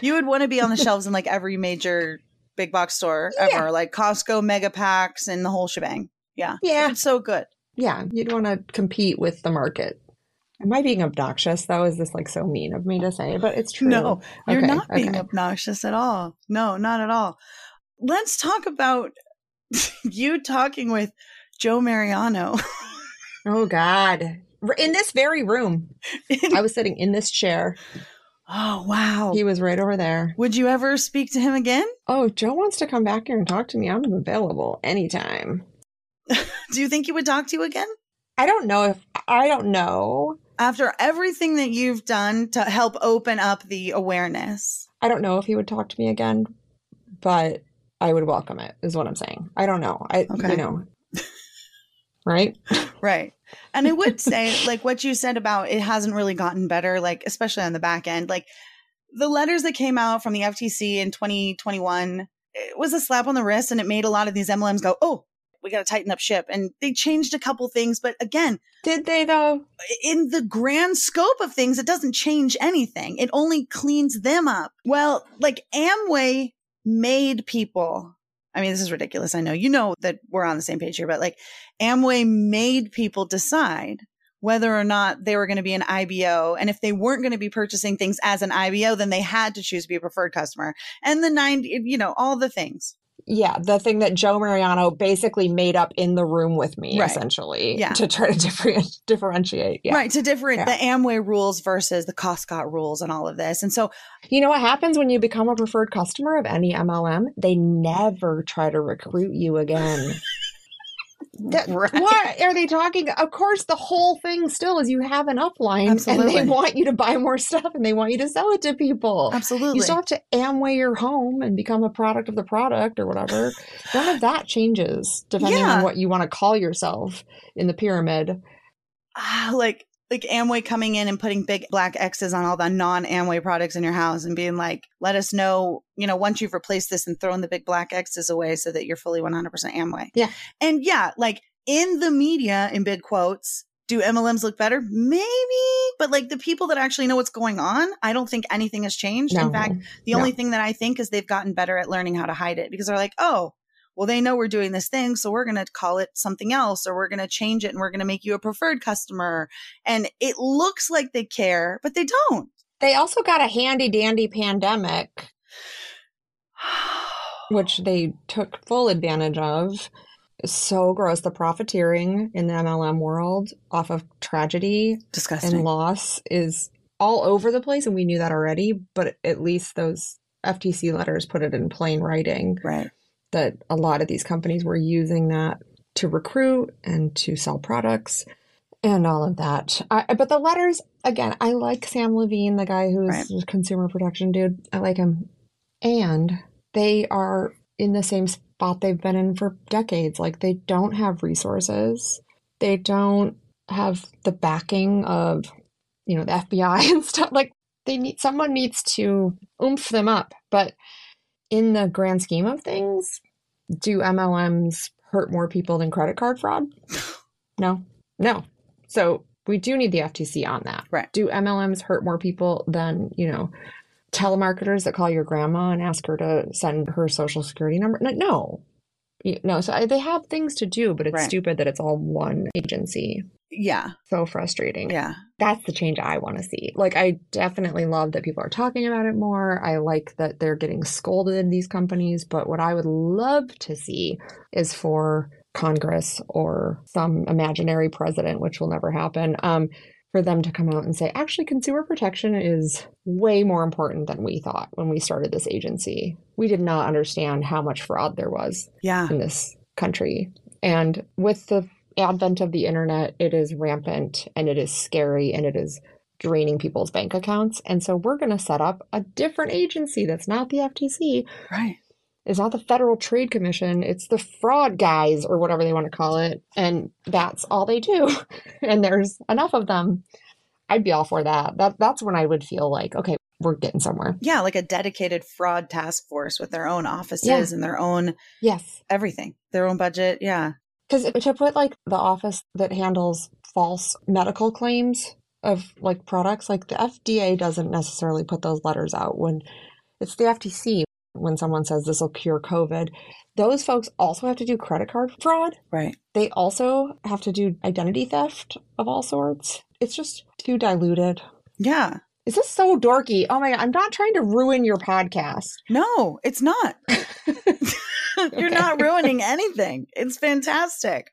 A: You would want to be on the shelves in like every major big box store
B: Yeah.
A: ever, like Costco, Mega Packs, and the whole shebang. Yeah.
B: Yeah.
A: It's so good.
B: Yeah. You'd want to compete with the market. Am I being obnoxious though? Is this like so mean of me to say? But it's true.
A: No, you're
B: Okay,
A: not being
B: okay.
A: obnoxious at all. No, not at all. Let's talk about you talking with Joe Mariano.
B: Oh God. In this very room. I was sitting in this chair.
A: Oh, wow.
B: He was right over there.
A: Would you ever speak to him again?
B: Oh, Joe wants to come back here and talk to me. I'm available anytime.
A: Do you think he would talk to you again?
B: I don't know if I don't know.
A: After everything that you've done to help open up the awareness.
B: I don't know if he would talk to me again, but I would welcome it, is what I'm saying. I don't know. I
A: Okay.
B: you know. Right?
A: Right. And I would say, like what you said about it hasn't really gotten better, like especially on the back end. Like the letters that came out from the FTC in 2021, it was a slap on the wrist and it made a lot of these MLMs go, oh, we got to tighten up ship. And they changed a couple things. But again,
B: Did they though?
A: in the grand scope of things, it doesn't change anything. It only cleans them up. Well, like Amway made people. I mean, this is ridiculous. I know you know that we're on the same page here, but like Amway made people decide whether or not they were going to be an IBO. And if they weren't going to be purchasing things as an IBO, then they had to choose to be a preferred customer. And the 90, you know, all the things.
B: Yeah, the thing that Joe Mariano basically made up in the room with me,
A: Right.
B: essentially,
A: Yeah.
B: to try to differ- differentiate. Yeah.
A: Right. To different,
B: Yeah.
A: the Amway rules versus the Costco rules and all of this. And so
B: You know what happens when you become a preferred customer of any MLM? They never try to recruit you again. That-
A: Right.
B: What are they talking? Of course, the whole thing still is you have an upline
A: Absolutely.
B: and they want you to buy more stuff and they want you to sell it to people.
A: Absolutely.
B: You still have to Amway your home and become a product of the product or whatever. None of that changes depending
A: Yeah.
B: on what you want to call yourself in the pyramid.
A: ah, like like Amway coming in and putting big black X's on all the non Amway products in your house and being like, let us know, you know, once you've replaced this and thrown the big black X's away so that you're fully 100% Amway.
B: Yeah.
A: And yeah, like in the media, in big quotes, do MLMs look better? Maybe, but like the people that actually know what's going on, I don't think anything has changed.
B: No,
A: in fact, the
B: no.
A: only thing that I think is they've gotten better at learning how to hide it because they're like, oh, well, they know we're doing this thing, so we're going to call it something else, or we're going to change it and we're going to make you a preferred customer. And it looks like they care, but they don't.
B: They also got a handy dandy pandemic, which they took full advantage of. So gross. The profiteering in the MLM world off of tragedy
A: Disgusting.
B: and loss is all over the place. And we knew that already, but at least those FTC letters put it in plain writing
A: right.
B: That a lot of these companies were using that to recruit and to sell products and all of that. I, but the letters, again, I like Sam Levine, the guy who's
A: Right.
B: a consumer protection dude. I like him. And they are in the same spot they've been in for decades. Like they don't have resources, they don't have the backing of, you know, the FBI and stuff. Like they need someone needs to oomph them up. But in the grand scheme of things, do MLMs hurt more people than credit card fraud? No, no. So we do need the FTC on that.
A: Right.
B: Do MLMs hurt more people than, you know, telemarketers that call your grandma and ask her to send her social security number? No. No. No, so I, they have things to do, but it's
A: Right.
B: stupid that it's all one agency.
A: Yeah.
B: So frustrating
A: Yeah.
B: that's the change I want to see. Like, I definitely love that people are talking about it more. I like that they're getting scolded in these companies. But what I would love to see is for Congress or some imaginary president, which will never happen, um, for them to come out and say, actually, consumer protection is way more important than we thought when we started this agency. We did not understand how much fraud there was
A: Yeah.
B: in this country. And with the advent of the internet, it is rampant and it is scary and it is draining people's bank accounts. And so we're going to set up a different agency that's not the FTC,
A: Right.
B: it's not the Federal Trade Commission, it's the fraud guys or whatever they want to call it. And that's all they do. and there's enough of them. I'd be all for that. That that's when I would feel like, okay, we're getting somewhere.
A: Yeah. Like a dedicated fraud task force with their own offices
B: Yeah.
A: and their own
B: Yes.
A: everything, their own budget. Yeah.
B: Because to put like the office that handles false medical claims of like products, like the FDA doesn't necessarily put those letters out when it's the FTC. When someone says this will cure COVID, those folks also have to do credit card fraud.
A: Right.
B: They also have to do identity theft of all sorts. It's just too diluted.
A: Yeah.
B: Is this so dorky? Oh my God, I'm not trying to ruin your podcast.
A: No, it's not. You're
B: Okay.
A: not ruining anything. It's fantastic.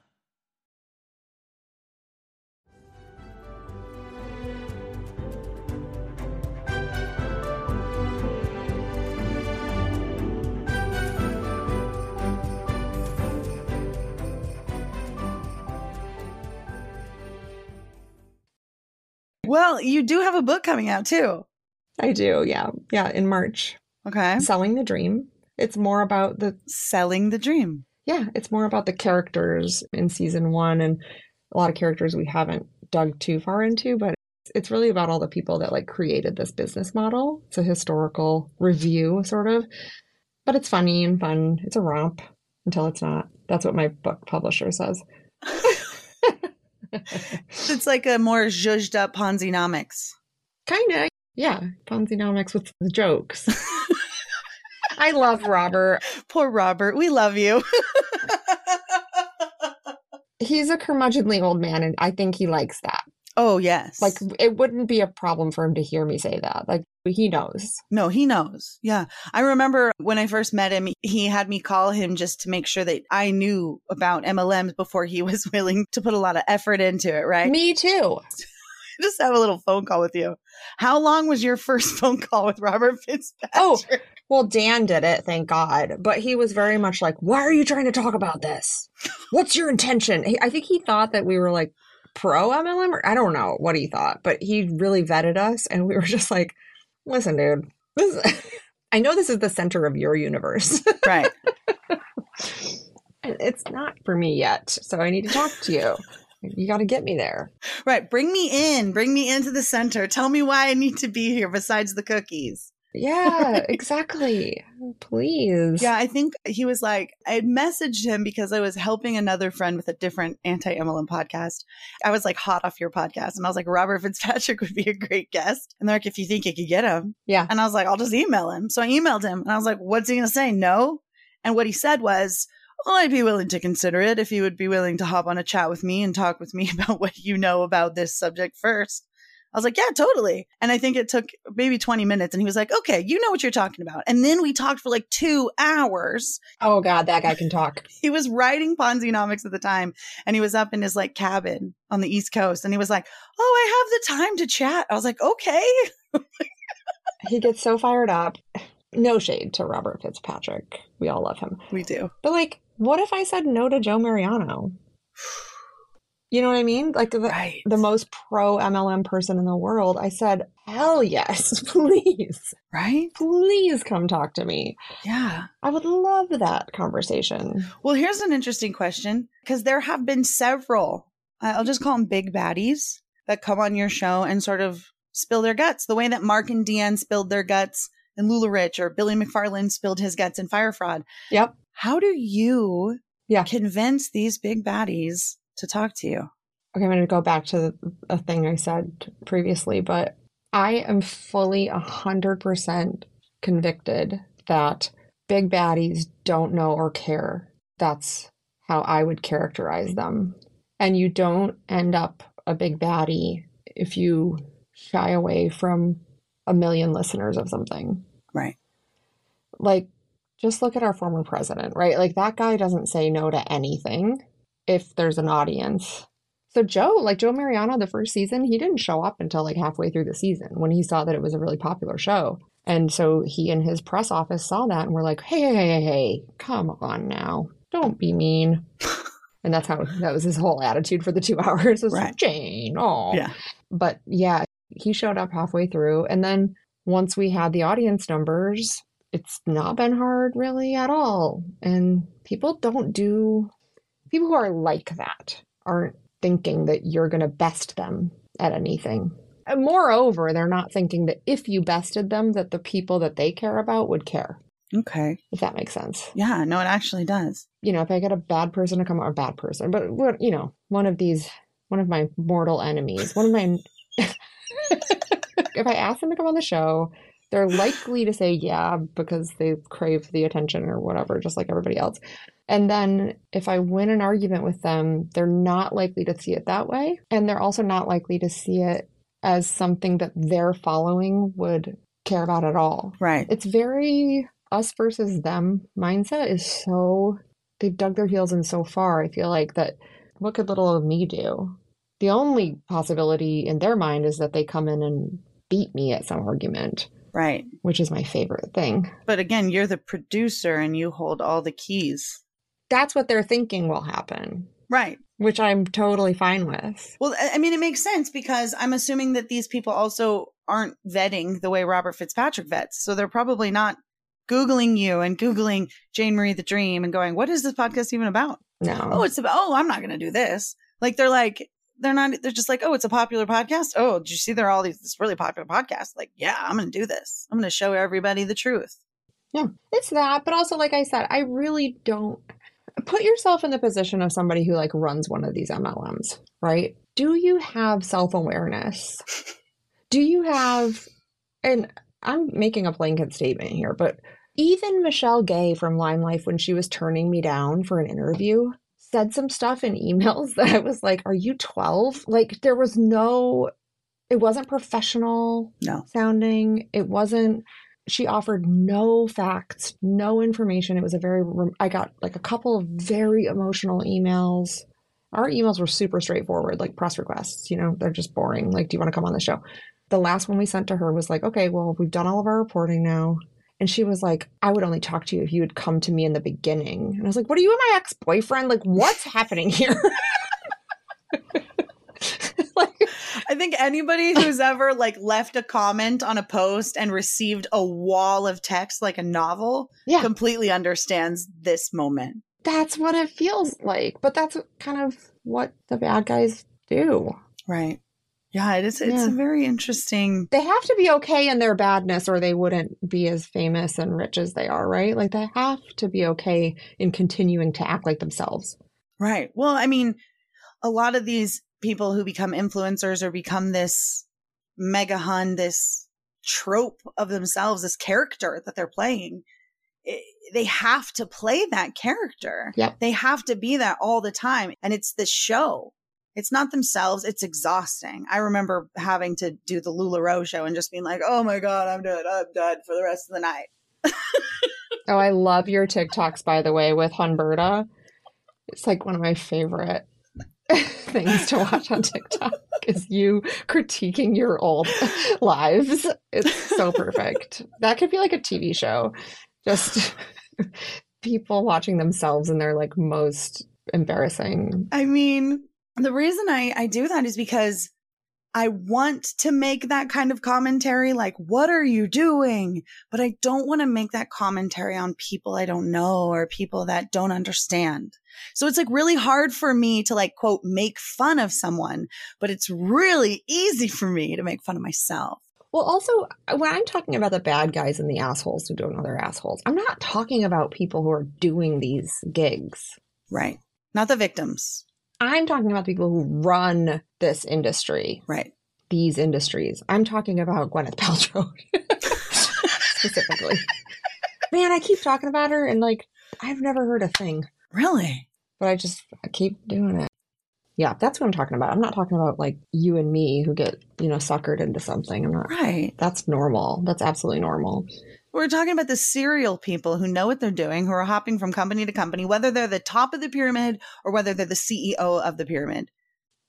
A: Well, you do have a book coming out too.
B: I do, yeah. Yeah, in March.
A: Okay.
B: Selling the Dream. It's more about the
A: Selling the dream.
B: yeah, it's more about the characters in season one and a lot of characters we haven't dug too far into, but it's, it's really about all the people that like created this business model. It's a historical review, sort of, but it's funny and fun. It's a romp until it's not. That's what my book publisher says.
A: It's like a more zhuzhed up Ponzi-nomics.
B: kind of, yeah, Ponzi-nomics with the jokes. I love Robert.
A: Poor Robert. We love you.
B: he's a curmudgeonly old man, and I think he likes that.
A: Oh, yes.
B: Like, it wouldn't be a problem for him to hear me say that. Like, he knows.
A: no, he knows. Yeah. I remember when I first met him, he had me call him just to make sure that I knew about MLMs before he was willing to put a lot of effort into it, right?
B: Me too.
A: just have a little phone call with you. How long was your first phone call with Robert oh, FitzPatrick?
B: Oh, Well, Dan did it, thank God. But he was very much like, Why are you trying to talk about this? What's your intention? I think he thought that we were like pro MLM, or I don't know what he thought, but he really vetted us. And we were just like, Listen, dude, this I know this is the center of your universe.
A: right.
B: and it's not for me yet. So I need to talk to you. You got to get me there.
A: Right. Bring me in. Bring me into the center. Tell me why I need to be here besides the cookies.
B: Yeah, exactly. Please.
A: Yeah, I think he was like, I had messaged him because I was helping another friend with a different anti MLM podcast. I was like hot off your podcast and I was like, Robert FitzPatrick would be a great guest. And they're like, if you think you could get him.
B: Yeah.
A: And I was like, I'll just email him. So I emailed him and I was like, what's he going to say? No. And what he said was, well, I'd be willing to consider it if you would be willing to hop on a chat with me and talk with me about what you know about this subject first. I was like, yeah, totally. And I think it took maybe 20 minutes. And he was like, okay, you know what you're talking about. And then we talked for like two hours.
B: Oh, God, that guy can talk.
A: He was writing Ponzinomics at the time and he was up in his like cabin on the East Coast. And he was like, oh, I have the time to chat. I was like, okay.
B: he gets so fired up. No shade to Robert FitzPatrick. We all love him.
A: We do.
B: But, like, what if I said no to Joe Mariano? You know what I mean? Like the,
A: Right.
B: the most pro MLM person in the world. I said, hell yes, please,
A: Right?
B: please come talk to me.
A: Yeah.
B: I would love that conversation.
A: Well, here's an interesting question because there have been several, I'll just call them big baddies, that come on your show and sort of spill their guts the way that Mark and DeAnne spilled their guts and LuLaRich or Billy McFarland spilled his guts in Fyre Fraud.
B: Yep.
A: How do you
B: Yeah.
A: convince these big baddies to talk to you?
B: Okay, I'm going to go back to a thing I said previously, but I am fully 100% convicted that big baddies don't know or care. That's how I would characterize them. And you don't end up a big baddie if you shy away from a million listeners of something.
A: Right.
B: Like, just look at our former president, right? Like, that guy doesn't say no to anything if there's an audience. So Joe, like Joe Mariano, the first season, he didn't show up until like halfway through the season when he saw that it was a really popular show. And so he and his press office saw that and were like, hey, hey, hey, hey, come on now. Don't be mean. and that's how that was his whole attitude for the two hours. Was
A: Right.
B: Jane, oh.
A: Yeah.
B: But yeah, he showed up halfway through. And then once we had the audience numbers, it's not been hard really at all. And people don't do, people who are like that aren't thinking that you're going to best them at anything. And moreover, they're not thinking that if you bested them, that the people that they care about would care,
A: Okay.
B: if that makes sense.
A: Yeah, no, it actually does.
B: You know, if I get a bad person to come on, a bad person, but what, you know, one of these, one of my mortal enemies, one of my, if I ask them to come on the show, they're likely to say yeah because they crave the attention or whatever, just like everybody else. And then if I win an argument with them, they're not likely to see it that way. And they're also not likely to see it as something that their following would care about at all.
A: Right.
B: It's very us versus them mindset is so they've dug their heels in so far. I feel like that what could little of me do? The only possibility in their mind is that they come in and beat me at some argument,
A: Right.
B: which is my favorite thing.
A: But again, you're the producer and you hold all the keys.
B: That's what they're thinking will happen,
A: Right.
B: which I'm totally fine with.
A: Well, I mean, it makes sense because I'm assuming that these people also aren't vetting the way Robert FitzPatrick vets. So they're probably not Googling you and Googling Jane Marie the Dream and going, what is this podcast even about?
B: No.
A: Oh, it's about, oh, I'm not going to do this. Like they're like, they're not, they're just like, oh, it's a popular podcast. Oh, did you see there are all these, this really popular podcast? Like, yeah, I'm to do this. I'm to show everybody the truth.
B: Yeah, it's that. But also, like I said, I really don't put yourself in the position of somebody who like runs one of these MLMs, right? Do you have self awareness? Do you have, and I'm making a blanket statement here, but even Michelle Gay from LimeLife, when she was turning me down for an interview, said some stuff in emails that I was like, Are you 12? Like, there was no, it wasn't professional
A: No.
B: sounding. It wasn't, she offered no facts, no information. It was a very, I got like a couple of very emotional emails. Our emails were super straightforward, like press requests, you know, they're just boring. Like, do you want to come on the show? The last one we sent to her was like, okay, well, we've done all of our reporting now. And she was like, I would only talk to you if you would come to me in the beginning. And I was like, What are you and my ex boyfriend? Like, what's happening here? like,
A: I think anybody who's ever like left a comment on a post and received a wall of text like a novel
B: yeah,
A: completely understands this moment.
B: that's what it feels like. But that's kind of what the bad guys do.
A: Right. Yeah, it is it's
B: Yeah.
A: a very interesting
B: They have to be okay in their badness or they wouldn't be as famous and rich as they are, right? Like, they have to be okay in continuing to act like themselves.
A: Right. Well, I mean, a lot of these people who become influencers or become this mega hun, this trope of themselves, this character that they're playing, i they have to play that character.
B: Yep.
A: They have to be that all the time. And it's the show. It's not themselves. It's exhausting. I remember having to do the LuLaRoe show and just being like, oh my God, I'm done. I'm done for the rest of the night.
B: Oh, I love your TikToks, by the way, with Humberta. It's like one of my favorite things to watch on TikTok is you critiquing your old lives. It's so perfect. That could be like a TV show. Just people watching themselves in their like most embarrassing.
A: I mean, the reason I, I do that is because I want to make that kind of commentary, like, what are you doing? But I don't want to make that commentary on people I don't know or people that don't understand. So it's like really hard for me to like, quote, make fun of someone, but it's really easy for me to make fun of myself.
B: Well, also, uh, when I'm talking about the bad guys and the assholes who don't know they're assholes, I'm not talking about people who are doing these gigs.
A: Right. Not the victims.
B: I'm talking about the people who run this industry.
A: Right.
B: these industries. I'm talking about Gwyneth Paltrow specifically. Man, I keep talking about her and like I've never heard a thing,
A: Really?
B: but I just I keep doing it. Yeah, that's what I'm talking about. I'm not talking about like you and me who get, you know, suckered into something. I'm not
A: Right.
B: that's normal. That's absolutely normal.
A: We're talking about the serial people who know what they're doing, who are hopping from company to company, whether they're the top of the pyramid or whether they're the CEO of the pyramid.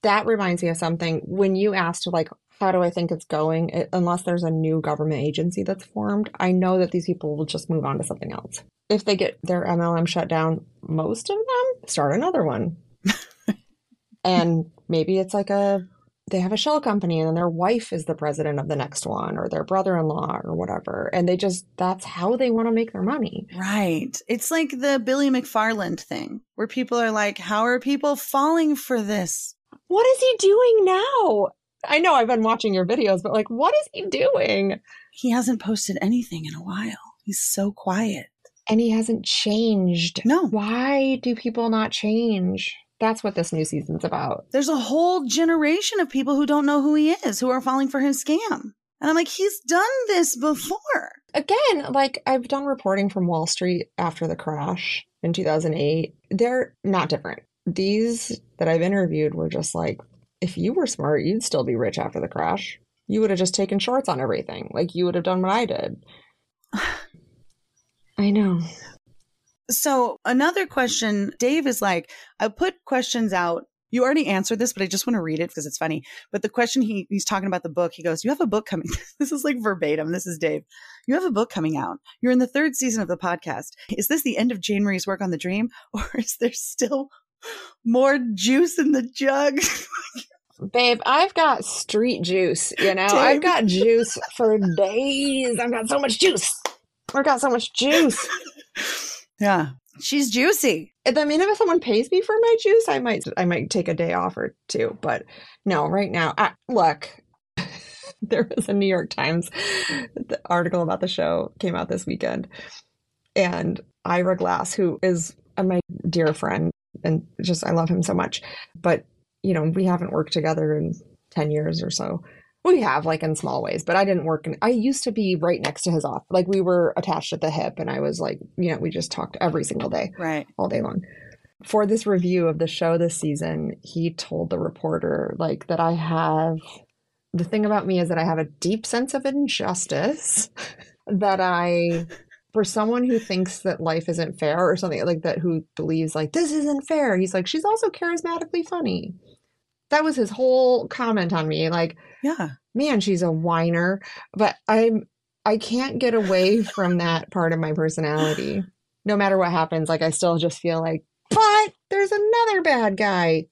B: That reminds me of something. When you asked like how do I think it's going, it, unless there's a new government agency that's formed, I know that these people will just move on to something else. If they get their MLM shut down, most of them start another one. and maybe it's like a they have a shell company and then their wife is the president of the next one or their brother-in-law or whatever and they just that's how they want to make their money
A: Right. It's like the Billy McFarland thing where people are like, how are people falling for this?
B: what is he doing now i know i've been watching your videos but like what is he doing
A: He hasn't posted anything in a while. He's so quiet.
B: and he hasn't changed
A: No.
B: why do people not change that's what this new season's about
A: There's a whole generation of people who don't know who he is, who are falling for his scam. And I'm like, he's done this before.
B: again, like I've done reporting from Wall Street after the crash in 2008. They're not different. These that I've interviewed were just like, if you were smart, you'd still be rich after the crash. You would have just taken shorts on everything. Like you would have done what I did. I know.
A: So another question, Dave is like, I put questions out. You already answered this, but I just want to read it because it's funny. But the question he, he's talking about the book, he goes, You have a book coming. this is like verbatim. This is Dave. You have a book coming out. You're in the third season of the podcast. Is this the end of Jane Marie's work on the dream? Or is there still more juice in the jug?
B: Babe, I've got street juice, you know?
A: Dave.
B: I've got juice for days. I've got so much juice. I've got so much juice.
A: Yeah. She's juicy.
B: I mean, if someone pays me for my juice, I might I might take a day off or two. But no, right now, I, look, there was a New York Times the article about the show came out this weekend, and Ira Glass, who is uh, my dear friend, and just I love him so much, but you know we haven't worked together in ten years or so. We have like in small ways, but I didn't work in I used to be right next to his office. Like we were attached at the hip and I was like, you know, we just talked every single day
A: Right.
B: all day long. for this review of the show this season, he told the reporter like that I have the thing about me is that I have a deep sense of injustice that I for someone who thinks that life isn't fair or something like that who believes like this isn't fair. He's like she's also charismatically funny. That was his whole comment on me like
A: Yeah.
B: man, she's a whiner, but I'm I can't get away from that part of my personality. No matter what happens, like I still just feel like, but there's another bad guy.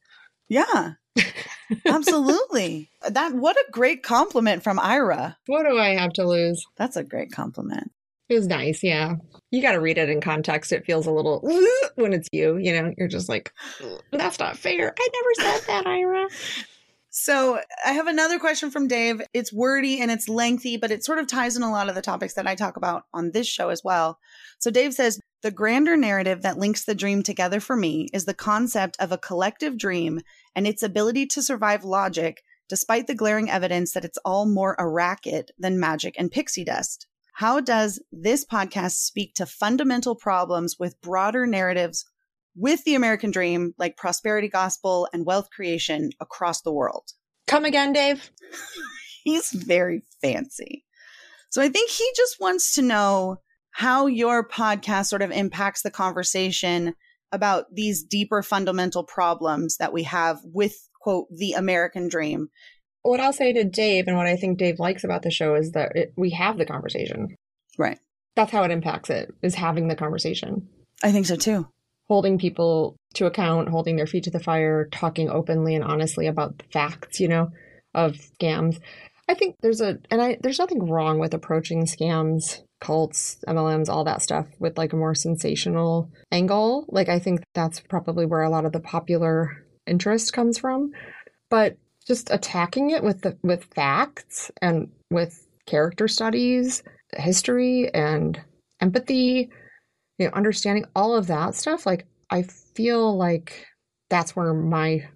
A: Yeah. Absolutely. that what a great compliment from Ira.
B: What do I have to lose?
A: That's a great compliment.
B: It was nice, yeah. You got to read it in context. It feels a little when it's you, you know, you're just like, that's not fair. I never said that, Ira.
A: So I have another question from Dave. It's wordy and it's lengthy, but it sort of ties in a lot of the topics that I talk about on this show as well. So Dave says, the grander narrative that links the dream together for me is the concept of a collective dream and its ability to survive logic, despite the glaring evidence that it's all more a racket than magic and pixie dust. How does this podcast speak to fundamental problems with broader narratives with the American dream, like prosperity gospel and wealth creation across the world?
B: Come again, Dave.
A: He's very fancy. So I think he just wants to know how your podcast sort of impacts the conversation about these deeper fundamental problems that we have with, quote, the American dream.
B: What I'll say to Dave and what I think Dave likes about the show is that it, we have the conversation.
A: Right.
B: That's how it impacts it, is having the conversation.
A: I think so too.
B: Holding people to account, holding their feet to the fire, talking openly and honestly about the facts, you know, of scams. I think there's a, and I, there's nothing wrong with approaching scams cults, MLMs, all that stuff with like a more sensational angle. Like I think that's probably where a lot of the popular interest comes from. But just attacking it with the with facts and with character studies, history and empathy, you know, understanding all of that stuff, like I feel like that's where my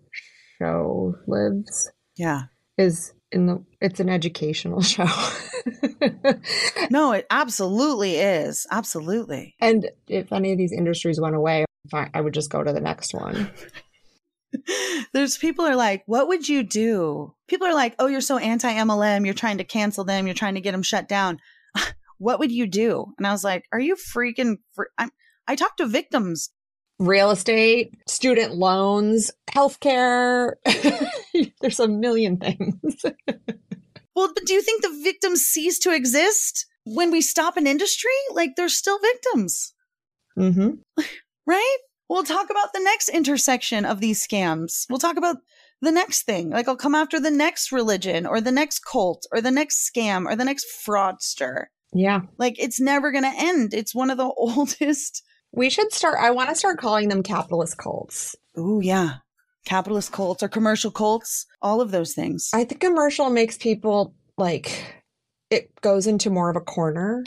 B: show lives.
A: Yeah.
B: Is in the it's an educational show.
A: no, it absolutely is. Absolutely.
B: And if any of these industries went away, I would just go to the next one.
A: There's people are like, what would you do? People are like, oh, you're so anti MLM. You're trying to cancel them. You're trying to get them shut down. what would you do? And I was like, are you freaking? Fr- I'm, I talk to victims.
B: Real estate, student loans, healthcare. There's a million things.
A: well, but do you think the victims cease to exist when we stop an industry? Like they're still victims.
B: Mm-hmm.
A: Right? We'll talk about the next intersection of these scams. We'll talk about the next thing. Like I'll come after the next religion or the next cult or the next scam or the next fraudster.
B: Yeah.
A: Like it's never going to end. It's one of the oldest.
B: We should start. I want to start calling them capitalist cults.
A: Ooh, yeah. Capitalist cults or commercial cults, all of those things.
B: I think commercial makes people like it goes into more of a corner.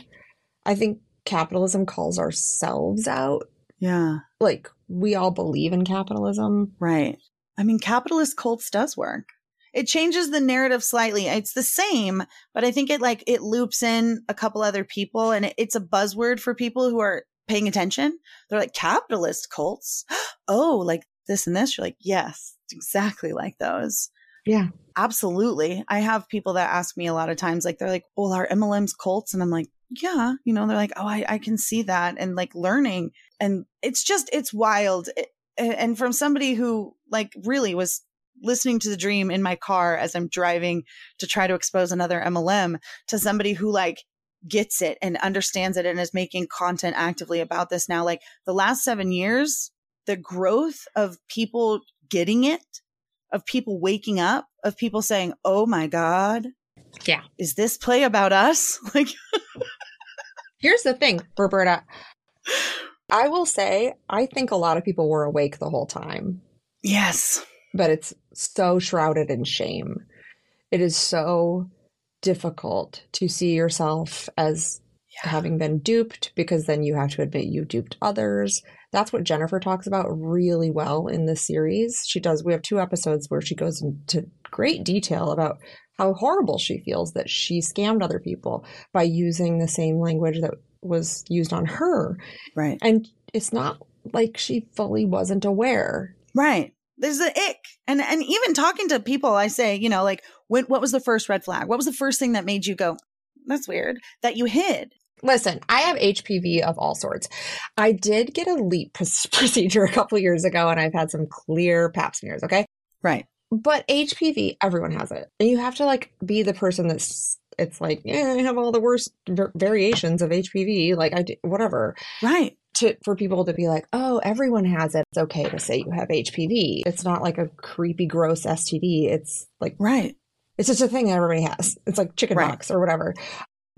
B: I think capitalism calls ourselves out
A: yeah.
B: Like we all believe in capitalism.
A: Right. I mean, capitalist cults does work. It changes the narrative slightly. It's the same, but I think it like it loops in a couple other people and it, it's a buzzword for people who are paying attention. They're like capitalist cults. oh, like this and this. You're like, yes, exactly like those.
B: Yeah.
A: Absolutely. I have people that ask me a lot of times, like, they're like, well, are MLMs cults? And I'm like, yeah, you know, they're like, oh, I, I can see that. And like learning. And it's just, it's wild. It, and from somebody who like really was listening to the dream in my car as I'm driving to try to expose another MLM to somebody who like gets it and understands it and is making content actively about this now. Like the last seven years, the growth of people getting it, of people waking up, of people saying, Oh my God.
B: Yeah.
A: Is this play about us? Like,
B: here's the thing, Roberta. I will say, I think a lot of people were awake the whole time.
A: Yes.
B: But it's so shrouded in shame. It is so difficult to see yourself as yeah. having been duped because then you have to admit you duped others. That's what Jennifer talks about really well in this series. She does, we have two episodes where she goes into great detail about how horrible she feels that she scammed other people by using the same language that was used on her.
A: Right.
B: And it's not like she fully wasn't aware.
A: Right. There's the ick. And and even talking to people, I say, you know, like when, what was the first red flag? What was the first thing that made you go, that's weird, that you hid?
B: Listen, I have HPV of all sorts. I did get a LEEP procedure a couple years ago, and I've had some clear pap smears. Okay,
A: right.
B: But HPV, everyone has it, and you have to like be the person that's. It's like, yeah, I have all the worst variations of HPV. Like I do, whatever.
A: Right.
B: To for people to be like, oh, everyone has it. It's okay to say you have HPV. It's not like a creepy, gross STD. It's like
A: right.
B: It's just a thing that everybody has. It's like chicken right. or whatever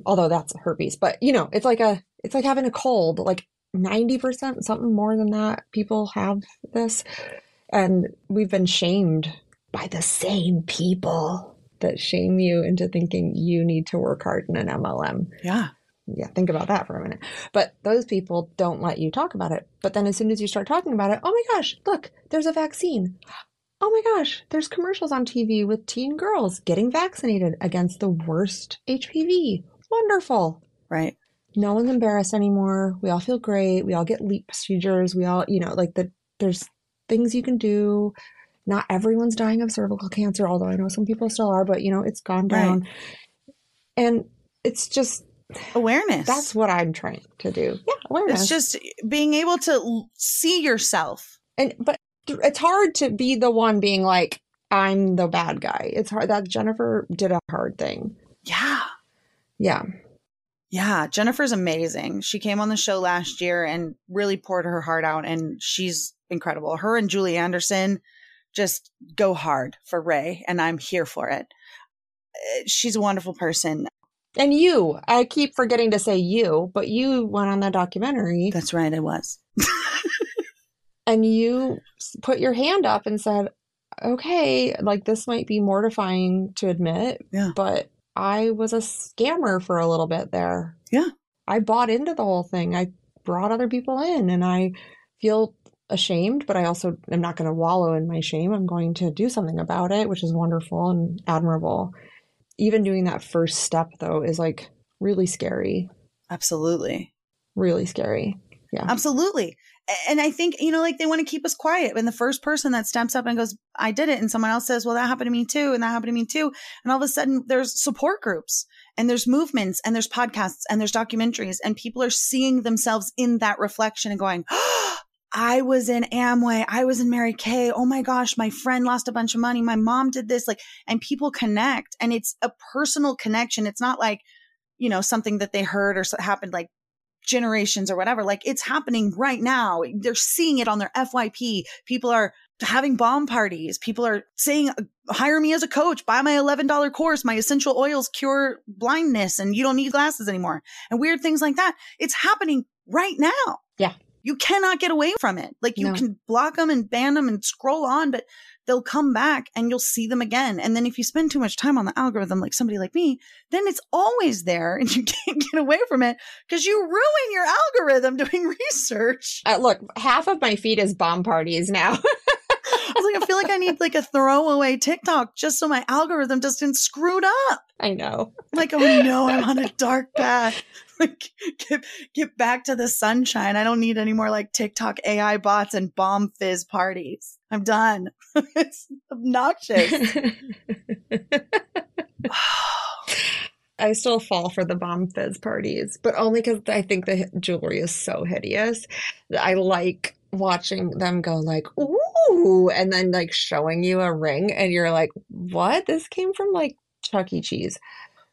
B: although that's herpes, but you know, it's like a, it's like having a cold, like 90%, something more than that. People have this. And we've been shamed by the same people that shame you into thinking you need to work hard in an MLM.
A: Yeah.
B: Yeah, think about that for a minute. But those people don't let you talk about it. But then as soon as you start talking about it, oh my gosh, look, there's a vaccine. Oh my gosh, there's commercials on TV with teen girls getting vaccinated against the worst HPV wonderful.
A: Right.
B: No one's embarrassed anymore. We all feel great. We all get LEEP procedures. We all, you know, like the there's things you can do. Not everyone's dying of cervical cancer, although I know some people still are, but you know, it's gone down. Right. And it's just
A: awareness.
B: That's what I'm trying to do. Yeah, awareness.
A: It's just being able to see yourself.
B: And but it's hard to be the one being like I'm the bad guy. It's hard that Jennifer did a hard thing.
A: Yeah.
B: Yeah.
A: Yeah, Jennifer's amazing. She came on the show last year and really poured her heart out, and she's incredible. Her and Julie Anderson just go hard for Ray, and I'm here for it. Eh, she's a wonderful person.
B: And you, I keep forgetting to say you, but you went on that documentary.
A: That's right, I was.
B: and you put your hand up and said, okay, like this might be mortifying to admit,
A: yeah.
B: but I was a scammer for a little bit there.
A: Yeah.
B: I bought into the whole thing. I brought other people in and I feel ashamed, but I also am not going to wallow in my shame. I'm going to do something about it, which is wonderful and admirable. Even doing that first step, though, is like really scary.
A: Absolutely.
B: Really scary. Yeah.
A: Absolutely and I think, you know, like they want to keep us quiet. And the first person that steps up and goes, I did it. And someone else says, well, that happened to me too. And that happened to me too. And all of a sudden there's support groups and there's movements and there's podcasts and there's documentaries and people are seeing themselves in that reflection and going, oh, I was in Amway. I was in Mary Kay. Oh my gosh, my friend lost a bunch of money. My mom did this. Like, and people connect and it's a personal connection. It's not like, you know, something that they heard or happened like generations or whatever. Like it's happening right now. They're seeing it on their FYP. People are having bomb parties. People are saying, uh, hire me as a coach, buy my $11 course. My essential oils cure blindness and you don't need glasses anymore and weird things like that. It's happening right now.
B: Yeah.
A: You cannot get away from it. Like you no. can block them and ban them and scroll on, but they'll come back and you'll see them again. And then if you spend too much time on the algorithm, like somebody like me, then it's always there and you can't get away from it because you ruin your algorithm doing research.
B: Uh, look, half of my feed is bomb parties now.
A: I was like, I feel like I need like a throwaway TikTok just so my algorithm doesn't screwed up.
B: I know.
A: Like, oh no, I'm on a dark path. Like, get get back to the sunshine. I don't need any more like TikTok AI bots and bomb fizz parties. I'm done. it's obnoxious.
B: I still fall for the bomb fizz parties, but only because I think the jewelry is so hideous. I like watching them go like, ooh, and then like showing you a ring, and you're like, what? This came from like Chuck E. Cheese.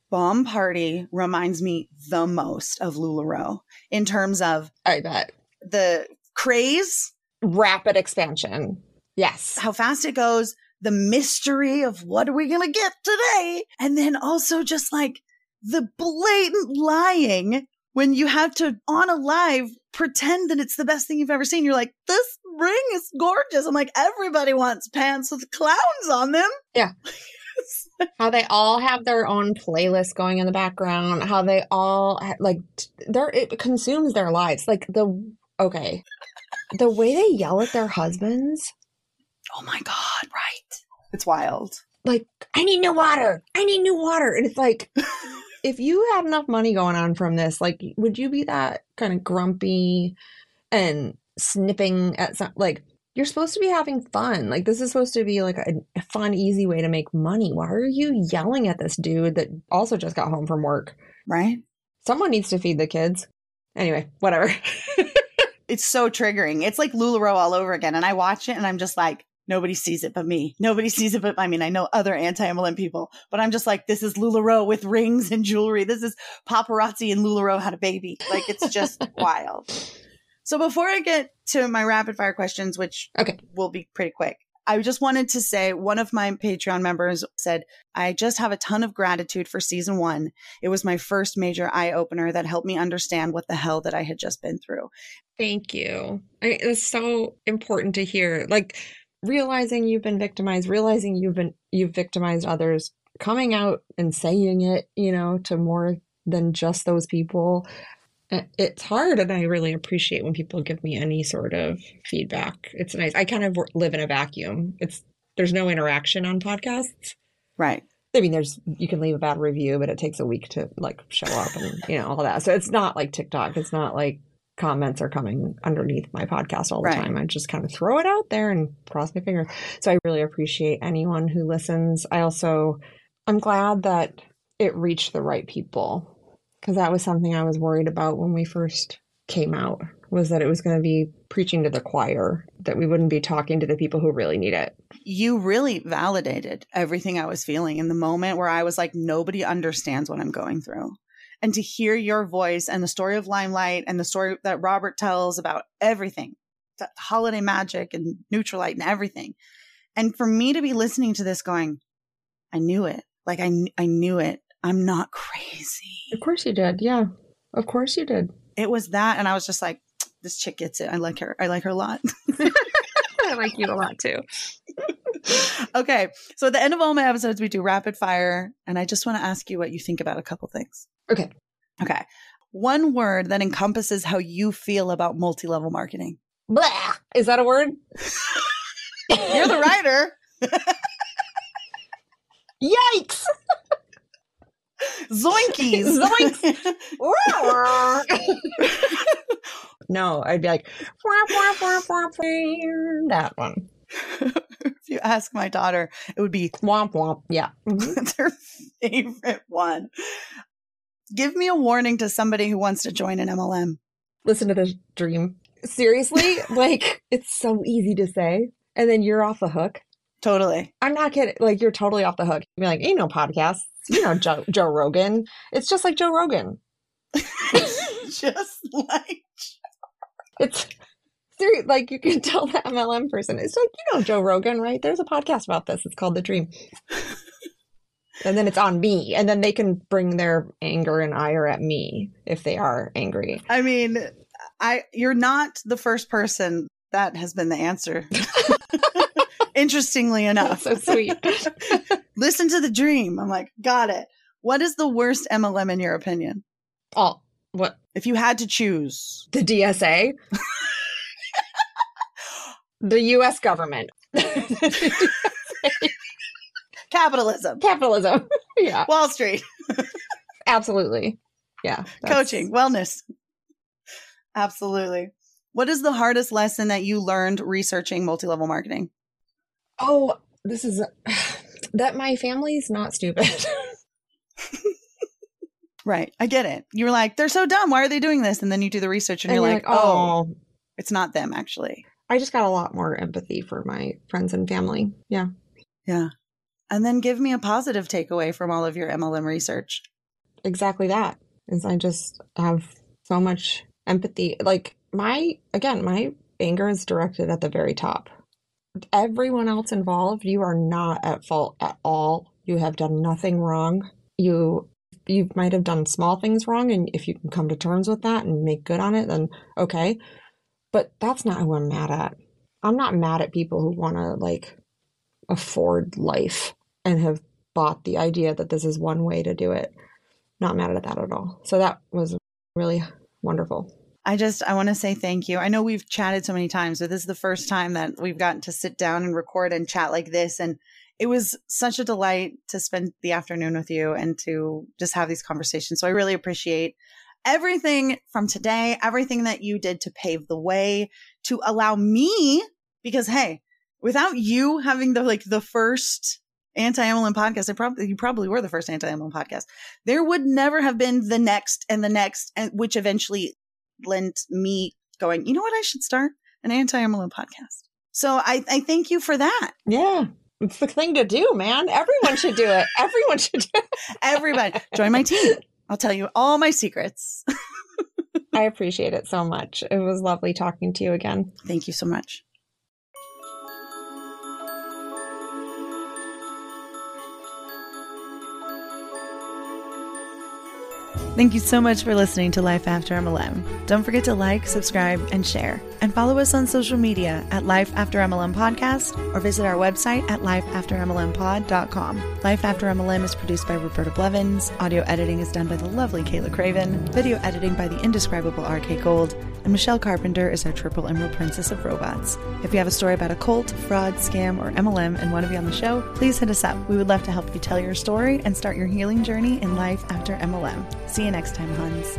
A: Bomb Party reminds me the most of LuLaRoe in terms of
B: I bet
A: the craze,
B: rapid expansion. Yes.
A: How fast it goes, the mystery of what are we going to get today? And then also just like the blatant lying when you have to on a live pretend that it's the best thing you've ever seen. You're like, this ring is gorgeous. I'm like, everybody wants pants with clowns on them.
B: Yeah. how they all have their own playlist going in the background, how they all like they're it consumes their lives. Like the okay. the way they yell at their husbands.
A: Oh my god, right. It's wild.
B: Like, I need new water. I need new water. And it's like if you had enough money going on from this, like would you be that kind of grumpy and snipping at some like you're supposed to be having fun. Like this is supposed to be like a, fun, easy way to make money. Why are you yelling at this dude that also just got home from work?
A: Right.
B: Someone needs to feed the kids. Anyway, whatever.
A: it's so triggering. It's like LuLaRoe all over again. And I watch it and I'm just like, nobody sees it but me. Nobody sees it but I mean, I know other anti-MLM people, but I'm just like, this is LuLaRoe with rings and jewelry. This is Paparazzi and LuLaRoe had a baby. Like it's just wild. So before I get to my rapid fire questions, which
B: okay.
A: will be pretty quick, I just wanted to say one of my Patreon members said, I just have a ton of gratitude for season one. It was my first major eye opener that helped me understand what the hell that I had just been through.
B: Thank you. I, it's so important to hear. Like realizing you've been victimized, realizing you've been you've victimized others, coming out and saying it, you know, to more than just those people it's hard and i really appreciate when people give me any sort of feedback. It's nice. I kind of live in a vacuum. It's there's no interaction on podcasts.
A: Right.
B: I mean there's you can leave a bad review but it takes a week to like show up and you know all that. So it's not like tiktok. It's not like comments are coming underneath my podcast all the right. time. I just kind of throw it out there and cross my fingers. So i really appreciate anyone who listens. I also i'm glad that it reached the right people because that was something I was worried about when we first came out was that it was going to be preaching to the choir that we wouldn't be talking to the people who really need it.
A: You really validated everything I was feeling in the moment where I was like nobody understands what I'm going through. And to hear your voice and the story of LimeLife and the story that Robert tells about everything, holiday magic and Nutrilite and everything. And for me to be listening to this going, I knew it. Like I I knew it. I'm not crazy.
B: Of course you did. Yeah. Of course you did.
A: It was that. And I was just like, this chick gets it. I like her. I like her a lot.
B: I like you a lot too.
A: okay. So at the end of all my episodes, we do rapid fire. And I just want to ask you what you think about a couple things.
B: Okay.
A: Okay. One word that encompasses how you feel about multi level marketing.
B: Blah. Is that a word?
A: You're the writer.
B: Yikes.
A: Zoinkies.
B: Zoinks. no, I'd be like, that one.
A: if you ask my daughter, it would be
B: womp womp. Yeah.
A: It's her favorite one. Give me a warning to somebody who wants to join an MLM.
B: Listen to this dream. Seriously, like it's so easy to say, and then you're off the hook.
A: Totally.
B: I'm not kidding. Like you're totally off the hook. You're like, ain't no podcast you know Joe, Joe Rogan. It's just like Joe Rogan.
A: just like
B: it's serious. Like you can tell the MLM person. It's like you know Joe Rogan, right? There's a podcast about this. It's called The Dream. and then it's on me, and then they can bring their anger and ire at me if they are angry.
A: I mean, I you're not the first person that has been the answer. Interestingly enough.
B: so sweet.
A: Listen to the dream. I'm like, got it. What is the worst MLM in your opinion?
B: Oh, what?
A: If you had to choose
B: the DSA, the US government,
A: capitalism,
B: capitalism, yeah,
A: Wall Street,
B: absolutely, yeah,
A: coaching, wellness, absolutely. What is the hardest lesson that you learned researching multi level marketing?
B: Oh, this is that my family's not stupid.
A: right. I get it. You're like, they're so dumb. Why are they doing this? And then you do the research and, and you're, you're, like, like oh, oh, it's not them actually.
B: I just got a lot more empathy for my friends and family. Yeah.
A: Yeah. And then give me a positive takeaway from all of your MLM research.
B: Exactly that. Is I just have so much empathy. Like my again, my anger is directed at the very top everyone else involved, you are not at fault at all. You have done nothing wrong. You you might have done small things wrong and if you can come to terms with that and make good on it then okay. But that's not who I'm mad at. I'm not mad at people who want to like afford life and have bought the idea that this is one way to do it. Not mad at that at all. So that was really wonderful.
A: I just I want to say thank you. I know we've chatted so many times, but this is the first time that we've gotten to sit down and record and chat like this and it was such a delight to spend the afternoon with you and to just have these conversations. So I really appreciate everything from today, everything that you did to pave the way to allow me, because hey, without you having the like the first anti-MLM podcast, I probably you probably were the first anti-MLM podcast. There would never have been the next and the next, and which eventually lent me going. You know what? I should start an anti-MLM podcast. So I, I thank you for that.
B: Yeah. It's the thing to do, man. Everyone should do it. Everyone should do it.
A: Everybody, join my team. I'll tell you all my secrets.
B: I appreciate it so much. It was lovely talking to you again.
A: Thank you so much. Thank you so much for listening to Life After I'm MLM. Don't forget to like, subscribe, and share. And follow us on social media at Life After MLM Podcast or visit our website at lifeaftermlmpod.com. Life After MLM is produced by Roberta Blevins. Audio editing is done by the lovely Kayla Craven. Video editing by the indescribable RK Gold. And Michelle Carpenter is our triple emerald princess of robots. If you have a story about a cult, fraud, scam, or MLM and want to be on the show, please hit us up. We would love to help you tell your story and start your healing journey in life after MLM. See you next time, Huns.